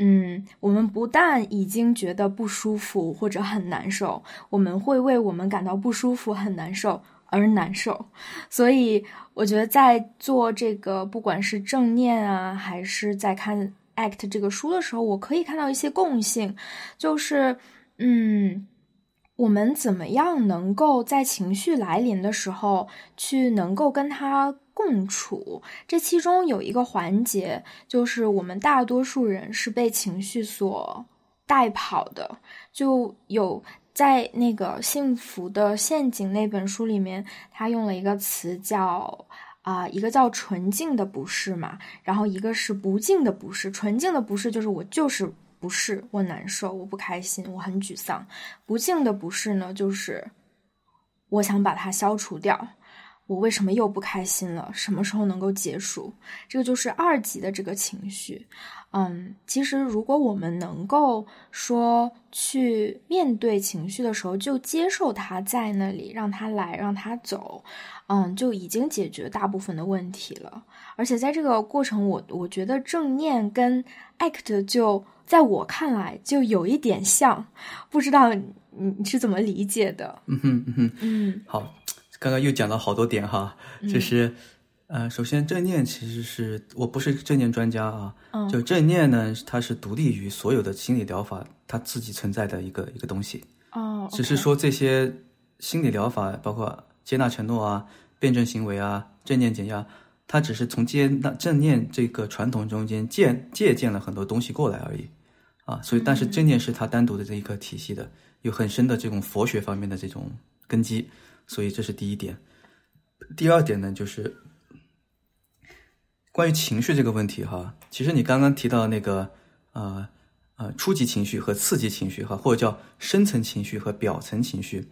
嗯，我们不但已经觉得不舒服或者很难受，我们会为我们感到不舒服、很难受而难受。所以，我觉得在做这个，不管是正念啊，还是在看《ACT》这个书的时候，我可以看到一些共性，就是，嗯，我们怎么样能够在情绪来临的时候，去能够跟它共处？这其中有一个环节，就是我们大多数人是被情绪所带跑的，就有。在那个《幸福的陷阱》那本书里面，他用了一个词叫啊、一个叫纯净的不是嘛，然后一个是不净的不是。纯净的不是就是我就是不是，我难受，我不开心，我很沮丧。不净的不是呢，就是我想把它消除掉。我为什么又不开心了？什么时候能够结束？这个就是二级的这个情绪。嗯，其实如果我们能够说去面对情绪的时候，就接受它在那里，让它来，让它走，嗯，就已经解决大部分的问题了。而且在这个过程，我我觉得正念跟 act 就在我看来就有一点像，不知道你你是怎么理解的？嗯哼嗯哼嗯好，刚刚又讲了好多点哈，就是。呃，首先正念其实是我不是正念专家啊，嗯。就正念呢，它是独立于所有的心理疗法它自己存在的一个一个东西，哦，只是说这些心理疗法，包括接纳承诺啊、辩证行为啊、正念减压，它只是从接纳正念这个传统中间借借鉴了很多东西过来而已，啊，所以但是正念是它单独的这一个体系的，有很深的这种佛学方面的这种根基，所以这是第一点。第二点呢，就是关于情绪这个问题哈，其实你刚刚提到那个呃呃初级情绪和次级情绪哈，或者叫深层情绪和表层情绪，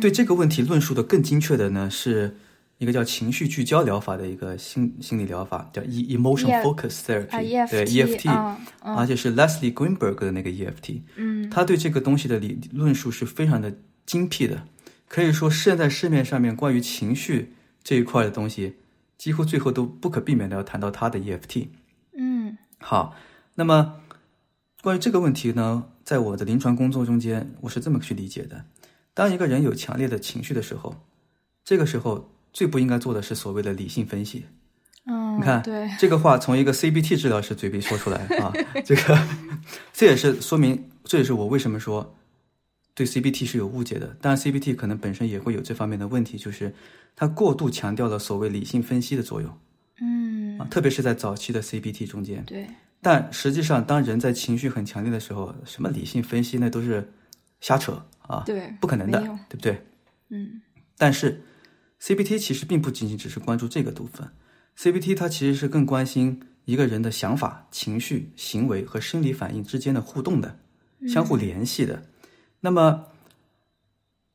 对这个问题论述的更精确的呢，是一个叫情绪聚焦疗法的一个心心理疗法，叫 E emotion E- focus therapy，、啊对 EFT 而且是 Leslie Greenberg 的那个 EFT，嗯。他对这个东西的理论述是非常的精辟的，可以说现在市面上面关于情绪这一块的东西，几乎最后都不可避免的要谈到它的 EFT。嗯好，那么关于这个问题呢，在我的临床工作中间，我是这么去理解的：当一个人有强烈的情绪的时候，这个时候最不应该做的是所谓的理性分析。嗯，你看，对，这个话从一个 CBT 治疗师嘴里说出来啊，这个 这也是说明，这也是我为什么说对 CBT 是有误解的。当然，CBT 可能本身也会有这方面的问题，就是它过度强调了所谓理性分析的作用嗯啊，特别是在早期的 CBT 中间。对，但实际上，当人在情绪很强烈的时候，什么理性分析那都是瞎扯啊，对不可能的，对不对？嗯但是 CBT 其实并不仅仅只是关注这个部分，CBT 它其实是更关心一个人的想法、情绪、行为和生理反应之间的互动的、相互联系的。那么，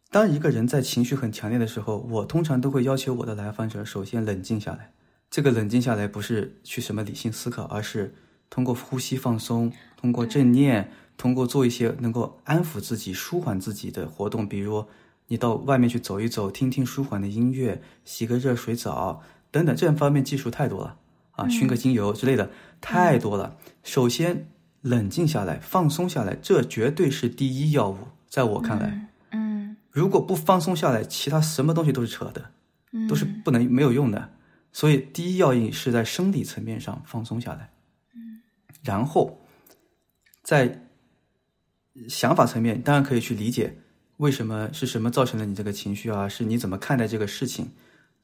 当一个人在情绪很强烈的时候，我通常都会要求我的来访者首先冷静下来。这个冷静下来不是去什么理性思考，而是通过呼吸放松，通过正念，通过做一些能够安抚自己、舒缓自己的活动，比如你到外面去走一走，听听舒缓的音乐，洗个热水澡等等，这方面技术太多了啊，熏个精油之类的太多了。首先冷静下来，放松下来，这绝对是第一要务，在我看来。嗯如果不放松下来，其他什么东西都是扯的，嗯，都是不能没有用的。所以第一要义是在生理层面上放松下来，然后在想法层面，当然可以去理解为什么是什么造成了你这个情绪啊，是你怎么看待这个事情，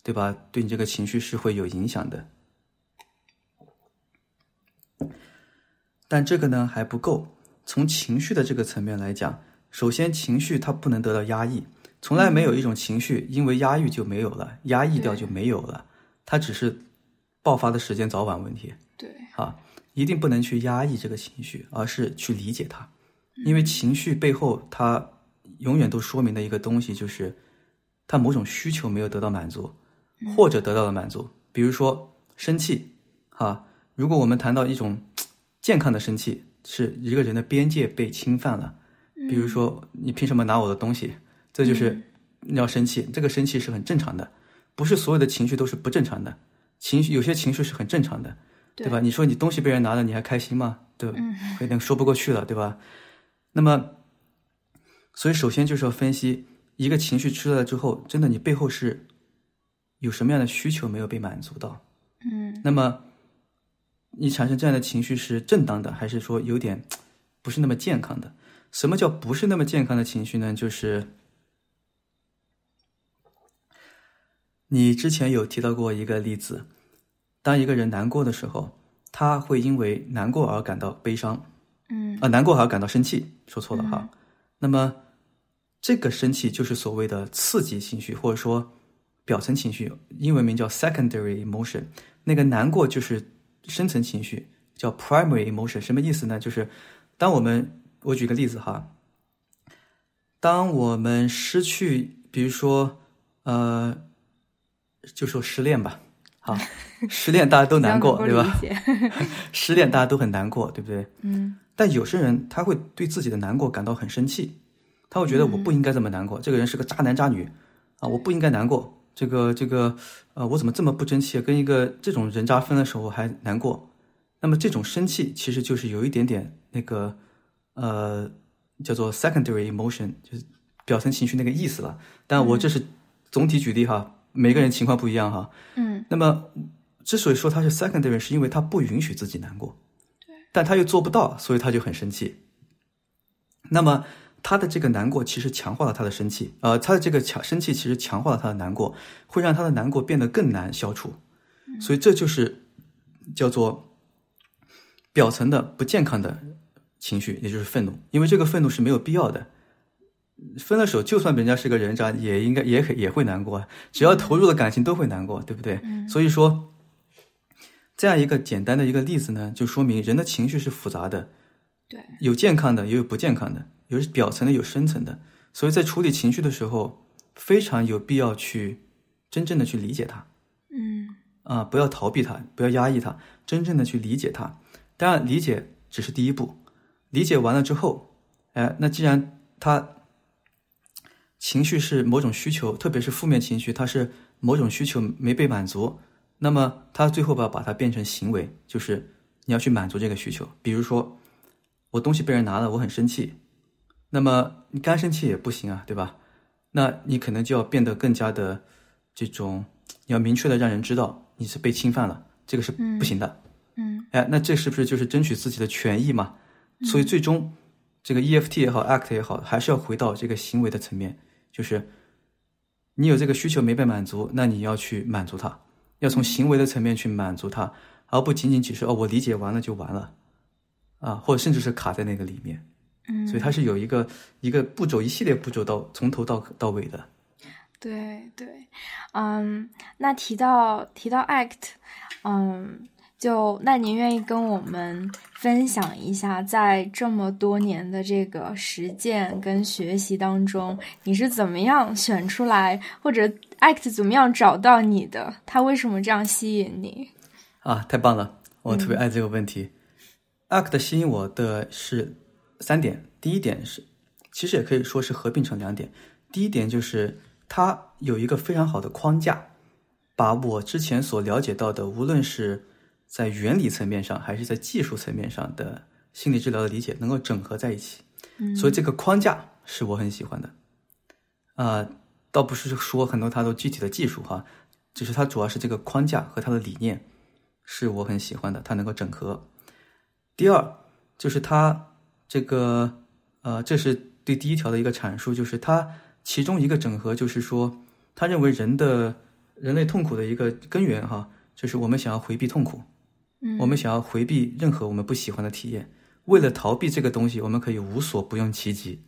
对吧？对你这个情绪是会有影响的。但这个呢还不够，从情绪的这个层面来讲，首先情绪它不能得到压抑，从来没有一种情绪因为压抑就没有了，压抑掉就没有了，它只是爆发的时间早晚问题。对，啊，一定不能去压抑这个情绪，而是去理解它，因为情绪背后它永远都说明的一个东西就是，它某种需求没有得到满足，或者得到了满足，比如说生气，啊，如果我们谈到一种健康的生气，是一个人的边界被侵犯了。比如说，你凭什么拿我的东西？这就是你要生气。这个生气是很正常的，不是所有的情绪都是不正常的。情绪有些情绪是很正常的，对吧？你说你东西被人拿了，你还开心吗？对，有点说不过去了，对吧？那么，所以首先就是要分析一个情绪出来之后，真的你背后是有什么样的需求没有被满足到？嗯那么，你产生这样的情绪是正当的，还是说有点不是那么健康的？什么叫不是那么健康的情绪呢？就是你之前有提到过一个例子，当一个人难过的时候，他会因为难过而感到悲伤，嗯啊，难过而感到生气，说错了哈。那么，这个生气就是所谓的刺激情绪，或者说表层情绪，英文名叫 secondary emotion。那个难过就是深层情绪，叫 primary emotion。什么意思呢？就是当我们我举个例子哈，当我们失去，比如说呃，就说失恋吧，好，失恋大家都难过，对吧？失恋大家都很难过，对不对？嗯。但有些人他会对自己的难过感到很生气，他会觉得我不应该这么难过，这个人是个渣男渣女啊，我不应该难过。这个这个呃，我怎么这么不争气，跟一个这种人渣分的时候还难过？那么这种生气其实就是有一点点那个呃叫做 secondary emotion，就是表层情绪那个意思了。但我这是总体举例哈，每个人情况不一样哈。嗯。那么之所以说他是 secondary，是因为他不允许自己难过。但他又做不到，所以他就很生气。那么他的这个难过其实强化了他的生气，呃，他的这个强生气其实强化了他的难过，会让他的难过变得更难消除。所以这就是叫做表层的不健康的情绪，也就是愤怒。因为这个愤怒是没有必要的。分了手，就算人家是个人渣，也应该也也会难过。只要投入了感情，都会难过，对不对？所以说。这样一个简单的一个例子呢，就说明人的情绪是复杂的，对，有健康的，也有不健康的，有表层的，有深层的。所以在处理情绪的时候，非常有必要去真正的去理解它，嗯，啊，不要逃避它，不要压抑它，真正的去理解它。当然，理解只是第一步，理解完了之后，哎，那既然他情绪是某种需求，特别是负面情绪，它是某种需求没被满足。那么他最后吧，把它变成行为，就是你要去满足这个需求。比如说，我东西被人拿了，我很生气。那么你干生气也不行啊，对吧？那你可能就要变得更加的这种，你要明确的让人知道你是被侵犯了，这个是不行的。嗯，哎，那这是不是就是争取自己的权益嘛？所以最终这个 EFT 也好，ACT 也好，还是要回到这个行为的层面，就是你有这个需求没被满足，那你要去满足它。要从行为的层面去满足它，而不仅仅只是哦，我理解完了就完了，啊，或者甚至是卡在那个里面，嗯，所以它是有一个一个步骤，一系列步骤到从头到到尾的。对对，嗯，那提到提到 act，嗯。就那您愿意跟我们分享一下，在这么多年的这个实践跟学习当中，你是怎么样选出来，或者 ACT 怎么样找到你的？他为什么这样吸引你？啊，太棒了！我特别爱这个问题。ACT 吸引我的是三点，第一点是，其实也可以说是合并成两点。第一点就是它有一个非常好的框架，把我之前所了解到的，无论是在原理层面上，还是在技术层面上的心理治疗的理解能够整合在一起，嗯，所以这个框架是我很喜欢的，啊，倒不是说很多它都具体的技术哈，只是它主要是这个框架和它的理念是我很喜欢的，它能够整合。第二就是它这个呃，这是对第一条的一个阐述，就是它其中一个整合就是说，他认为人的人类痛苦的一个根源哈，就是我们想要回避痛苦。我们想要回避任何我们不喜欢的体验，为了逃避这个东西，我们可以无所不用其极，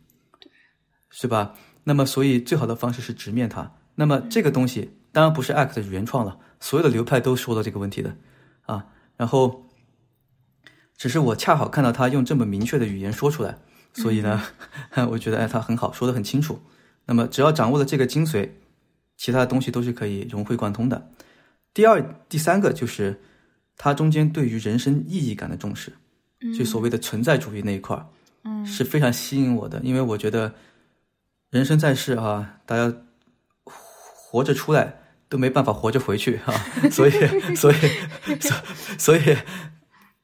是吧？那么，所以最好的方式是直面它。那么，这个东西当然不是 ACT 的原创了，所有的流派都说到这个问题的啊。然后，只是我恰好看到他用这么明确的语言说出来，所以呢，我觉得哎，他很好，说的很清楚。那么，只要掌握了这个精髓，其他的东西都是可以融会贯通的。第二、第三个就是。它中间对于人生意义感的重视，就所谓的存在主义那一块儿，嗯，是非常吸引我的。因为我觉得人生在世啊，大家活着出来都没办法活着回去啊，所以，所以，所所以，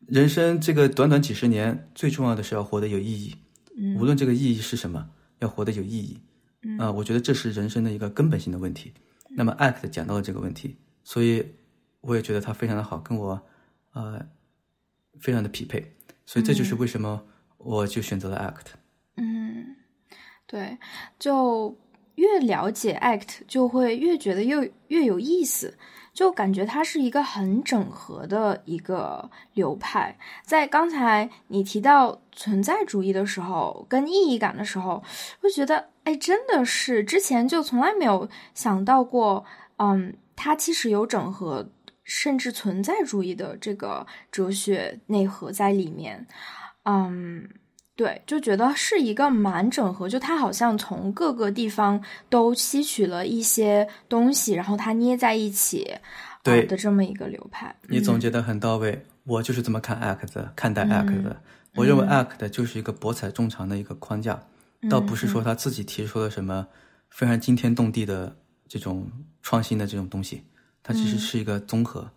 人生这个短短几十年，最重要的是要活得有意义。嗯，无论这个意义是什么，要活得有意义。嗯，啊，我觉得这是人生的一个根本性的问题。那么，ACT 讲到了这个问题，所以。我也觉得他非常的好，跟我，呃，非常的匹配，所以这就是为什么我就选择了 ACT。嗯，对，就越了解 ACT，就会越觉得越越有意思，就感觉它是一个很整合的一个流派。在刚才你提到存在主义的时候，跟意义感的时候，会觉得，哎，真的是之前就从来没有想到过，嗯，它其实有整合。甚至存在主义的这个哲学内核在里面，嗯，对，就觉得是一个蛮整合，就它好像从各个地方都吸取了一些东西，然后它捏在一起，对的这么一个流派。你总结的很到位，我就是这么看 ACT 的，看待 ACT 的。我认为 ACT 就是一个博采众长的一个框架，倒不是说他自己提出了什么非常惊天动地的这种创新的这种东西，它其实是一个综合。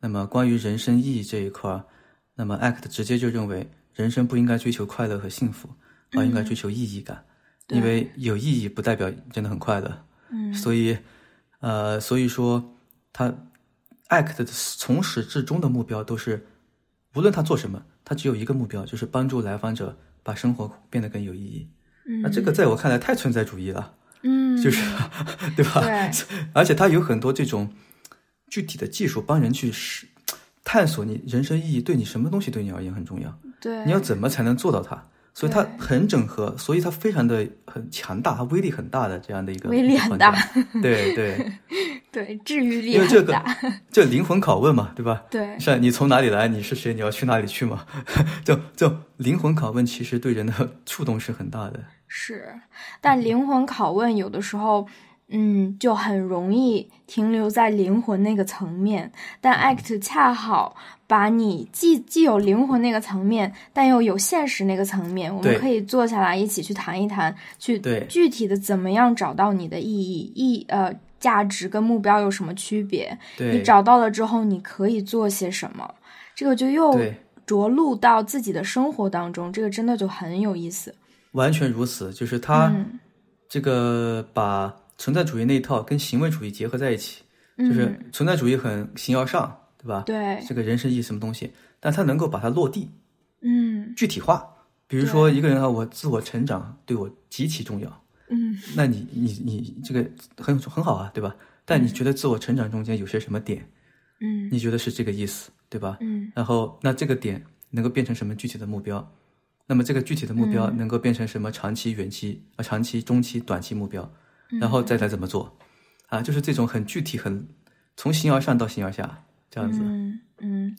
那么关于人生意义这一块，那么 ACT 直接就认为。人生不应该追求快乐和幸福，而应该追求意义感，因为有意义不代表真的很快乐。嗯，所以，呃，所以说他 act 的从始至终的目标都是，无论他做什么，他只有一个目标，就是帮助来访者把生活变得更有意义。嗯，那这个在我看来太存在主义了。嗯，就是 对吧？对，而且他有很多这种具体的技术帮人去是探索你人生意义，对你什么东西对你而言很重要。对，你要怎么才能做到它？所以它很整合，所以它非常的很强大，它威力很大的这样的一个威力很大，对对 对，治愈力因为这个 这灵魂拷问嘛，对吧？对，是你从哪里来？你是谁？你要去哪里去嘛？就就灵魂拷问，其实对人的触动是很大的。是，但灵魂拷问有的时候。嗯，就很容易停留在灵魂那个层面，但 ACT 恰好把你既既有灵魂那个层面，但又有现实那个层面，我们可以坐下来一起去谈一谈，去具体的怎么样找到你的意义，意呃价值跟目标有什么区别？你找到了之后，你可以做些什么？这个就又着陆到自己的生活当中，这个真的就很有意思。完全如此，就是他这个把。存在主义那一套跟行为主义结合在一起，就是存在主义很形而上，对吧？对，这个人生意义什么东西，但他能够把它落地，嗯，具体化。比如说一个人啊，我自我成长对我极其重要，嗯，那你你你这个很很好啊，对吧？但你觉得自我成长中间有些什么点？嗯，你觉得是这个意思，对吧？嗯，然后那这个点能够变成什么具体的目标？那么这个具体的目标能够变成什么长期、远期啊？长期、中期、短期目标？然后再来怎么做，啊，就是这种很具体、很从形而上到形而下这样子。嗯嗯，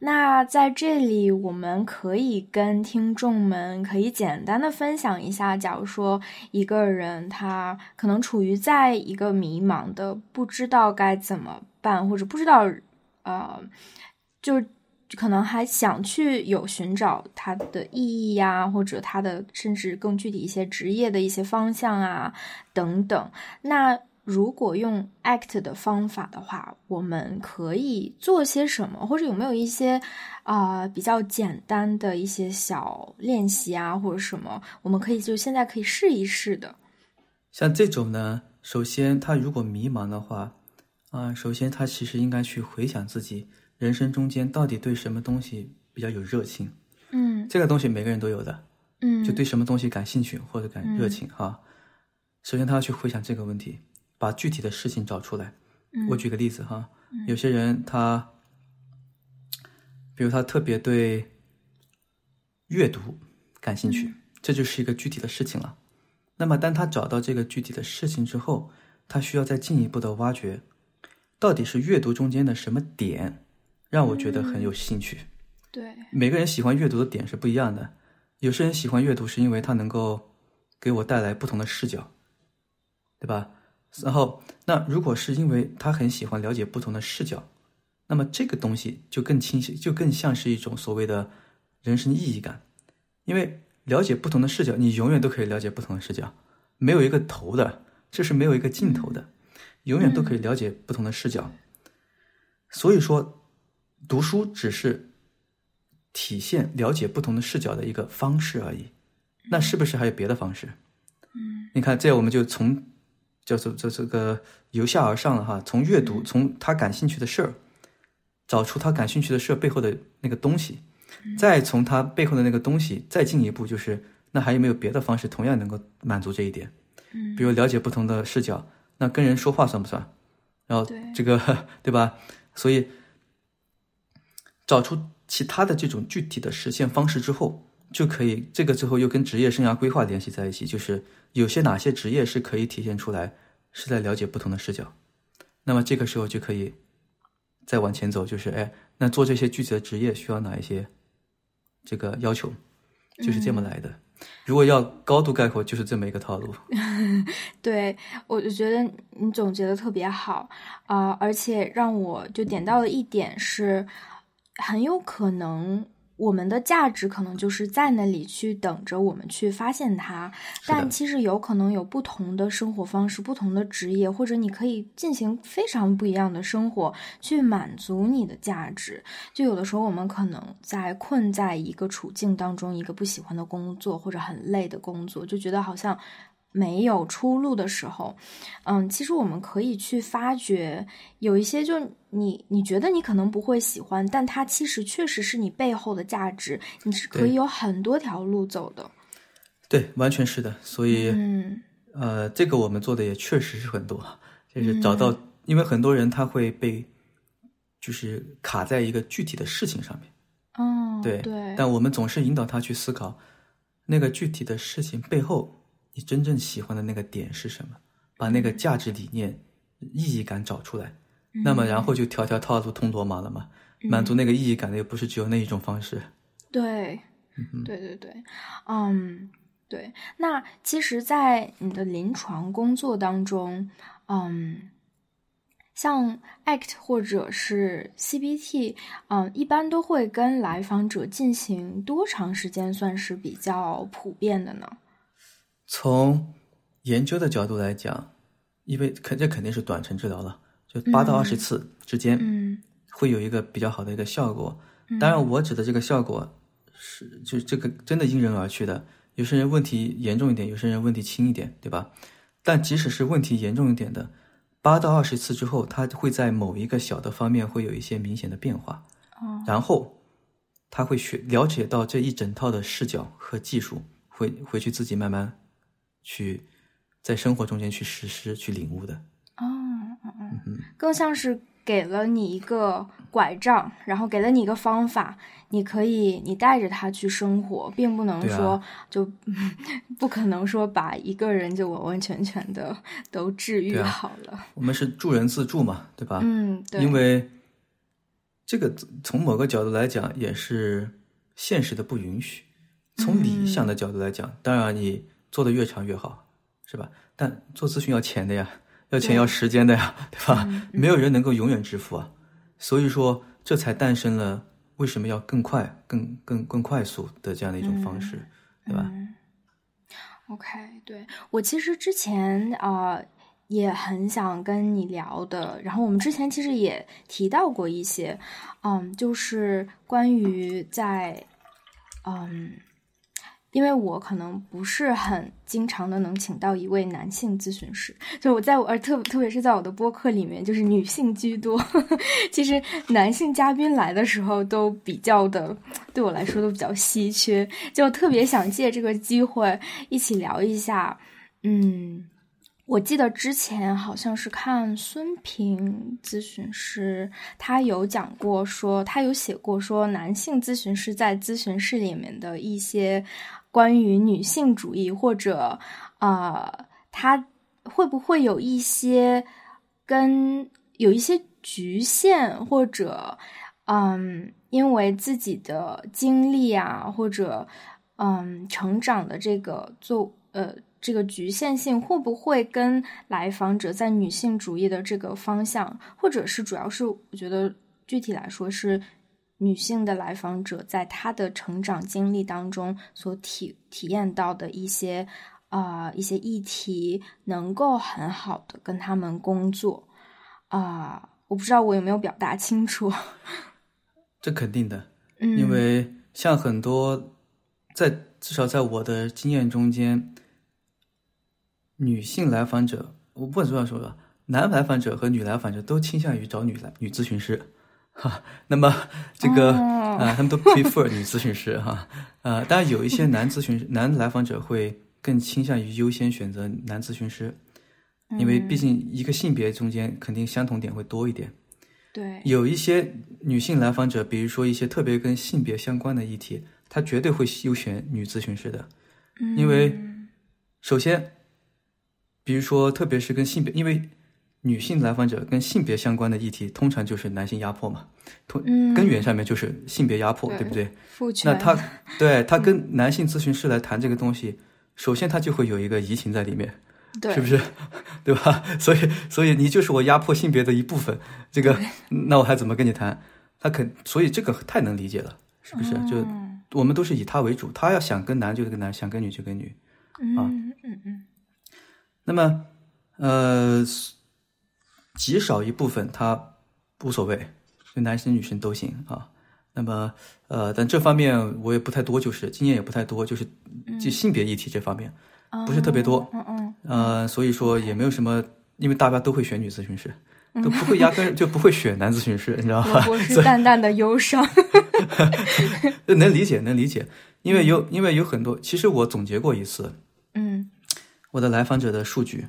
那在这里我们可以跟听众们可以简单的分享一下，假如说一个人他可能处于在一个迷茫的，不知道该怎么办，或者不知道呃，就。可能还想去有寻找它的意义呀，或者它的甚至更具体一些职业的一些方向啊等等。那如果用 ACT 的方法的话，我们可以做些什么？或者有没有一些啊比较简单的一些小练习啊，或者什么，我们可以就现在可以试一试的？像这种呢，首先他如果迷茫的话，啊，首先他其实应该去回想自己。人生中间到底对什么东西比较有热情？嗯，这个东西每个人都有的。嗯，就对什么东西感兴趣或者感热情哈。首先他要去回想这个问题，把具体的事情找出来。我举个例子哈，有些人他，比如他特别对阅读感兴趣，这就是一个具体的事情了。那么当他找到这个具体的事情之后，他需要再进一步的挖掘，到底是阅读中间的什么点。让我觉得很有兴趣。对，每个人喜欢阅读的点是不一样的。有些人喜欢阅读是因为它能够给我带来不同的视角，对吧？然后，那如果是因为他很喜欢了解不同的视角，那么这个东西就更清晰，就更像是一种所谓的人生意义感。因为了解不同的视角，你永远都可以了解不同的视角，没有一个头的，这是没有一个尽头的，永远都可以了解不同的视角。所以说。读书只是体现了解不同的视角的一个方式而已，那是不是还有别的方式？嗯，你看，这样我们就从叫做这这个由下而上了哈，从阅读，从他感兴趣的事儿，找出他感兴趣的事儿背后的那个东西，再从他背后的那个东西再进一步，就是那还有没有别的方式同样能够满足这一点？嗯，比如了解不同的视角，那跟人说话算不算？然后这个 对吧？所以。找出其他的这种具体的实现方式之后，就可以这个之后又跟职业生涯规划联系在一起，就是有些哪些职业是可以体现出来是在了解不同的视角，那么这个时候就可以再往前走，就是哎，那做这些具体的职业需要哪一些这个要求？就是这么来的。如果要高度概括，就是这么一个套路。对，我就觉得你总结的特别好啊、而且让我就点到了一点是，很有可能我们的价值可能就是在那里去等着我们去发现它，但其实有可能有不同的生活方式、不同的职业，或者你可以进行非常不一样的生活，去满足你的价值。就有的时候我们可能在困在一个处境当中，一个不喜欢的工作或者很累的工作，就觉得好像没有出路的时候，嗯，其实我们可以去发掘有一些，就你你觉得你可能不会喜欢，但它其实确实是你背后的价值，你是可以有很多条路走的。对，完全是的。所以，嗯呃，这个我们做的也确实是很多，就是找到，因为很多人他会被就是卡在一个具体的事情上面，哦，对对，但我们总是引导他去思考那个具体的事情背后，你真正喜欢的那个点是什么，把那个价值理念、意义感找出来，那么然后就条条套路通罗马了嘛。满足那个意义感的又不是只有那一种方式。对，对对对，嗯，对。那其实，在你的临床工作当中，嗯，像 ACT 或者是 CBT，嗯，一般都会跟来访者进行多长时间算是比较普遍的呢？从研究的角度来讲，因为肯这肯定是短程治疗了，就八到二十次之间，嗯会有一个比较好的一个效果。当然，我指的这个效果是就这个真的因人而去的。有些人问题严重一点，有些人问题轻一点，对吧？但即使是问题严重一点的，八到二十次之后，他会在某一个小的方面会有一些明显的变化，哦然后他会学了解到这一整套的视角和技术，回回去自己慢慢去在生活中间去实施、去领悟的。哦，嗯嗯，更像是给了你一个拐杖，然后给了你一个方法，你可以你带着它去生活，并不能说、就不可能说把一个人就完完全全的都治愈好了。我们是助人自助嘛，对吧？嗯，对，因为这个从某个角度来讲，也是现实的不允许。从理想的角度来讲，当然你做的越长越好，是吧？但做咨询要钱的呀，要钱要时间的呀，对吧？嗯 没有人能够永远致富啊。所以说，这才诞生了为什么要更快、更更更快速的这样的一种方式，对吧？OK，对我其实之前啊、呃也很想跟你聊的，然后我们之前其实也提到过一些，嗯，就是关于在，嗯，因为我可能不是很经常的能请到一位男性咨询师，就我在我而特特别是在我的播客里面，就是女性居多，其实男性嘉宾来的时候都比较的，对我来说都比较稀缺，就特别想借这个机会一起聊一下，嗯。我记得之前好像是看孙平咨询师，他有讲过说，他有写过说男性咨询师在咨询室里面的一些关于女性主义或者呃，他会不会有一些跟有一些局限或者嗯，因为自己的经历啊或者嗯成长的这个做呃。这个局限性会不会跟来访者在女性主义的这个方向，或者是主要是我觉得具体来说是女性的来访者在她的成长经历当中所体体验到的一些啊、呃、一些议题，能够很好的跟他们工作啊、呃我不知道我有没有表达清楚。这肯定的，嗯，因为像很多在至少在我的经验中间。女性来访者，我不管这样说吧，男来访者和女来访者都倾向于找女来女咨询师，哈。那么这个啊、他们都 prefer 女咨询师哈。呃，当然有一些男咨询 男来访者会更倾向于优先选择男咨询师，因为毕竟一个性别中间肯定相同点会多一点。对，有一些女性来访者，比如说一些特别跟性别相关的议题，她绝对会优选女咨询师的，因为首先。比如说，特别是跟性别，因为女性来访者跟性别相关的议题，通常就是男性压迫嘛，通嗯根源上面就是性别压迫，对对不对？父权那他 对他跟男性咨询师来谈这个东西，首先他就会有一个移情在里面，对是不是？对吧？所以，所以你就是我压迫性别的一部分，这个，那我还怎么跟你谈？他肯，所以这个太能理解了，是不是？就嗯我们都是以他为主，他要想跟男就跟男，想跟女就跟女。嗯嗯嗯那么，呃，极少一部分他无所谓，就男生女生都行啊。那么，呃，但这方面我也不太多，就是经验也不太多，就是就性别议题这方面嗯，不是特别多。嗯嗯呃，所以说也没有什么，因为大家都会选女咨询师，都不会压根就不会选男咨询师，你知道吧我？我是淡淡的忧伤。能理解，能理解，因为有因为有很多，其实我总结过一次嗯我的来访者的数据，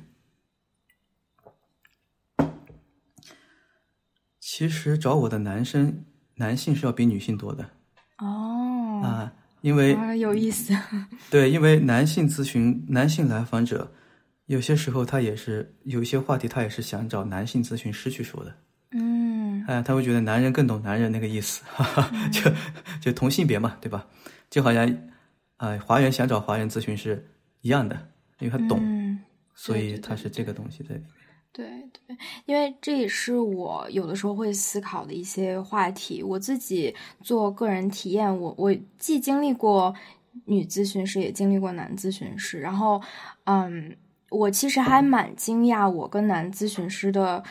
其实找我的男生男性是要比女性多的哦啊，因为啊有意思。对，因为男性咨询男性来访者，有些时候他也是有一些话题，他也是想找男性咨询师去说的。嗯哎，他会觉得男人更懂男人那个意思，哈哈，就就同性别嘛，对吧？就好像，啊、华人想找华人咨询师一样的，因为他懂，嗯所以他是这个东西在里面。对对，因为这也是我有的时候会思考的一些话题。我自己做个人体验，我我既经历过女咨询师，也经历过男咨询师。然后，嗯，我其实还蛮惊讶，我跟男咨询师的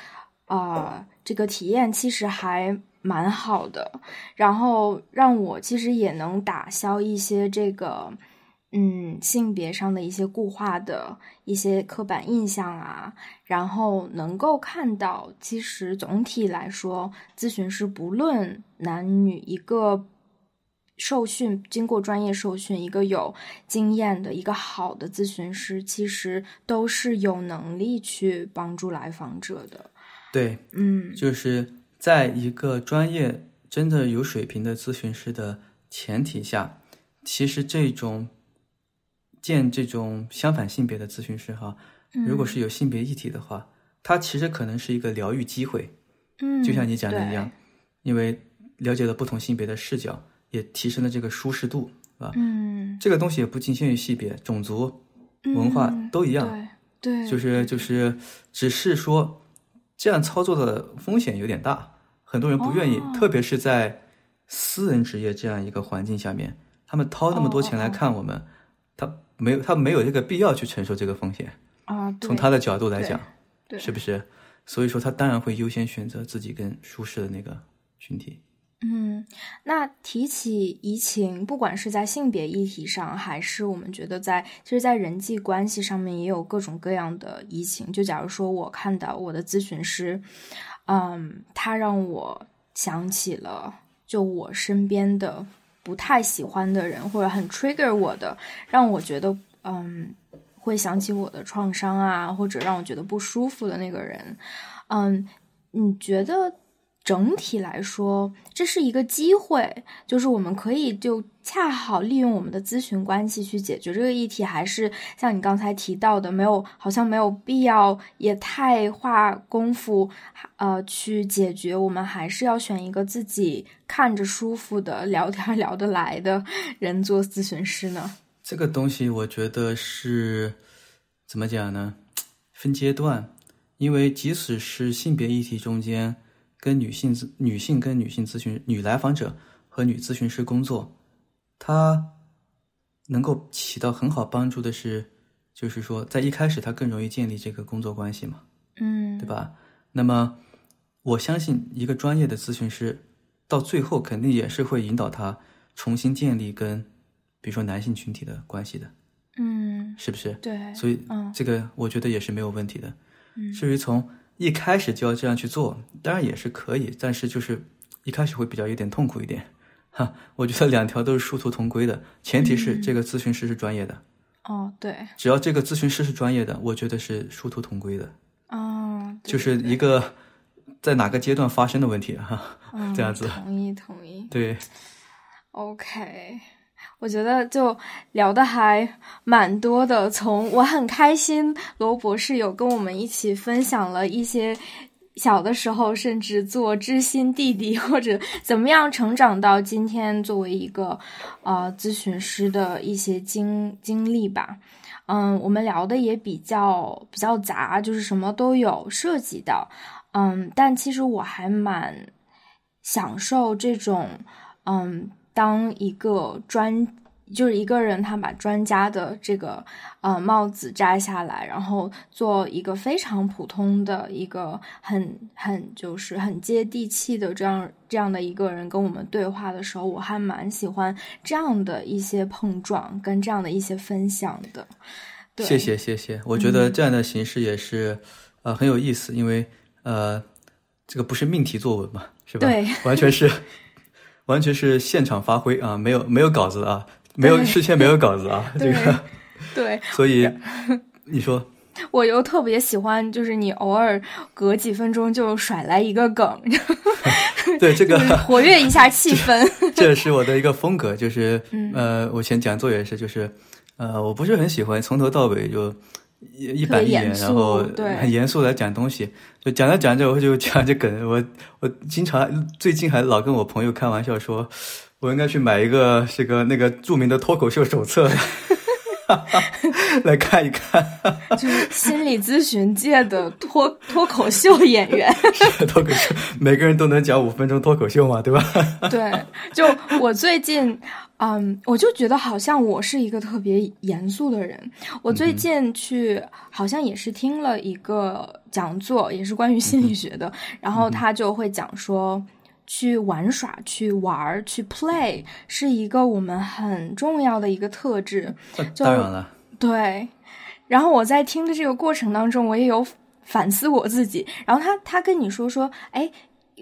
啊、这个体验其实还蛮好的。然后让我其实也能打消一些这个。嗯，性别上的一些固化的一些刻板印象啊，然后能够看到，其实总体来说，咨询师不论男女，一个受训经过专业受训，一个有经验的一个好的咨询师，其实都是有能力去帮助来访者的。对，嗯就是在一个专业、真的有水平的咨询师的前提下，其实这种见这种相反性别的咨询师哈，如果是有性别议题的话，它其实可能是一个疗愈机会，嗯，就像你讲的一样，因为了解了不同性别的视角，也提升了这个舒适度，是吧？嗯，这个东西也不仅限于性别、种族、文化嗯都一样，对对，就是就是，只是说这样操作的风险有点大，很多人不愿意，哦。特别是在私人职业这样一个环境下面，他们掏那么多钱来看我们，他没有他没有这个必要去承受这个风险。啊，从他的角度来讲，对是不是？所以说他当然会优先选择自己更舒适的那个群体。嗯，那提起移情，不管是在性别议题上，还是我们觉得在，其实，在人际关系上面也有各种各样的移情。就假如说我看到我的咨询师，嗯，他让我想起了就我身边的不太喜欢的人，或者很 trigger 我的，让我觉得嗯会想起我的创伤啊，或者让我觉得不舒服的那个人，嗯，你觉得？整体来说，这是一个机会，就是我们可以就恰好利用我们的咨询关系去解决这个议题，还是像你刚才提到的，没有好像没有必要也太花功夫，呃，去解决。我们还是要选一个自己看着舒服的、聊天聊得来的人做咨询师呢？这个东西我觉得是怎么讲呢？分阶段，因为即使是性别议题中间。跟女性咨女性跟女性咨询女来访者和女咨询师工作，它能够起到很好帮助的是，就是说在一开始它更容易建立这个工作关系嘛，嗯，对吧？那么我相信一个专业的咨询师到最后肯定也是会引导他重新建立跟比如说男性群体的关系的，嗯，是不是？对，所以嗯这个我觉得也是没有问题的。嗯至于从一开始就要这样去做，当然也是可以，但是就是一开始会比较有点痛苦一点，哈。我觉得两条都是殊途同归的，前提是这个咨询师是专业的。哦，对，只要这个咨询师是专业的，我觉得是殊途同归的。哦，对就是一个在哪个阶段发生的问题哈，嗯这样子。同意同意。对，OK，我觉得就聊的还蛮多的，从我很开心罗博士有跟我们一起分享了一些小的时候甚至做知心弟弟或者怎么样成长到今天作为一个呃咨询师的一些经经历吧。嗯，我们聊的也比较比较杂，就是什么都有涉及到。嗯，但其实我还蛮享受这种，嗯，当一个专，就是一个人他把专家的这个呃帽子摘下来，然后做一个非常普通的一个很很就是很接地气的这样这样的一个人跟我们对话的时候，我还蛮喜欢这样的一些碰撞跟这样的一些分享的。对谢谢谢谢，我觉得这样的形式也是呃很有意思，因为。呃，这个不是命题作文嘛，是吧？对，完全是，完全是现场发挥啊，没有没有稿子啊，没有事先没有稿子啊，这个。对，所以你说，我又特别喜欢，就是你偶尔隔几分钟就甩来一个梗，对这个。活跃一下气氛，这是我的一个风格，就是呃，我以前讲座也是，就是呃，我不是很喜欢从头到尾就。一一板一眼，然后很严肃来讲东西，就讲着讲着我就讲这梗，我我经常最近还老跟我朋友开玩笑说，我应该去买一个这个那个著名的脱口秀手册，来看一看，就是心理咨询界的脱脱口秀演员，脱口秀每个人都能讲五分钟脱口秀嘛，对吧？对，就我最近。嗯，我就觉得好像我是一个特别严肃的人。我最近去好像也是听了一个讲座，也是关于心理学的。然后他就会讲说，去玩耍、去玩、去 play 是一个我们很重要的一个特质。当然了，对。然后我在听的这个过程当中，我也有反思我自己。然后他他跟你说说，哎。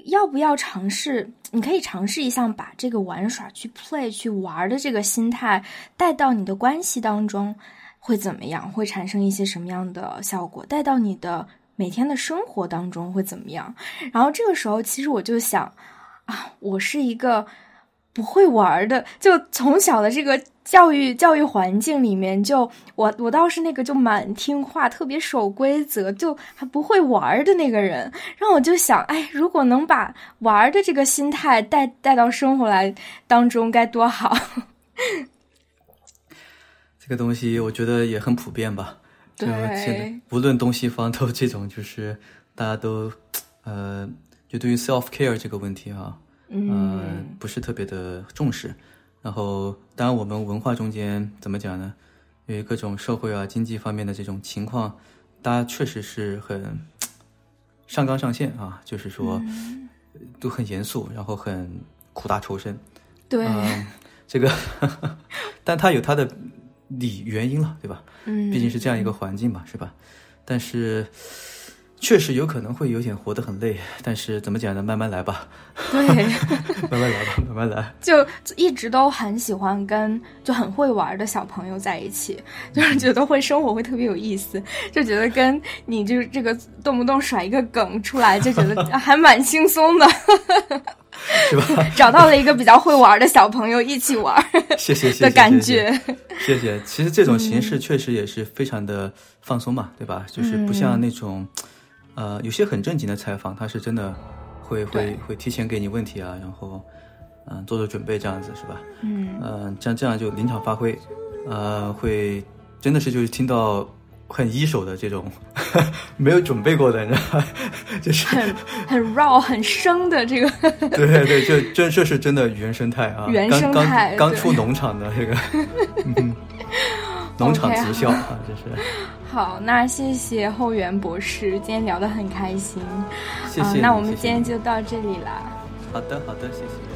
要不要尝试？你可以尝试一下，把这个玩耍、去 play、去玩的这个心态带到你的关系当中，会怎么样？会产生一些什么样的效果？带到你的每天的生活当中会怎么样？然后这个时候，其实我就想，啊，我是一个。不会玩的，就从小的这个教育教育环境里面，就我我倒是那个就蛮听话、特别守规则，就还不会玩的那个人。然后我就想，哎，如果能把玩的这个心态带带到生活来当中，该多好！这个东西我觉得也很普遍吧。对，无论东西方都这种，就是大家都 呃，就对于 self care 这个问题啊。嗯，不是特别的重视。然后，当然，我们文化中间怎么讲呢？因为各种社会啊、经济方面的这种情况，大家确实是很上纲上线啊，就是说都很严肃，然后很苦大仇深。对，这个，但它有它的理原因了，对吧？嗯，毕竟是这样一个环境嘛，是吧？但是。确实有可能会有点活得很累，但是怎么讲呢？慢慢来吧。对，慢慢来吧，慢慢来。就一直都很喜欢跟就很会玩的小朋友在一起，就是觉得会生活会特别有意思，就觉得跟你就这个动不动甩一个梗出来，就觉得还蛮轻松的，是吧？找到了一个比较会玩的小朋友一起玩，谢谢谢谢的感觉。谢谢。其实这种形式确实也是非常的放松嘛，对吧？就是不像那种。呃，有些很正经的采访，他是真的会会会提前给你问题啊，然后嗯做做准备这样子是吧？嗯嗯，像这样就临场发挥，呃，会真的是就是听到很一手的这种 没有准备过的，你知道吗？就是很很 raw 很生的这个。对对，这这这是真的原生态啊，原生态，刚出农场的这个，农场直销啊，这是。好，那谢谢后援博士，今天聊得很开心。谢谢。那我们今天就到这里了。好的，好的，谢谢。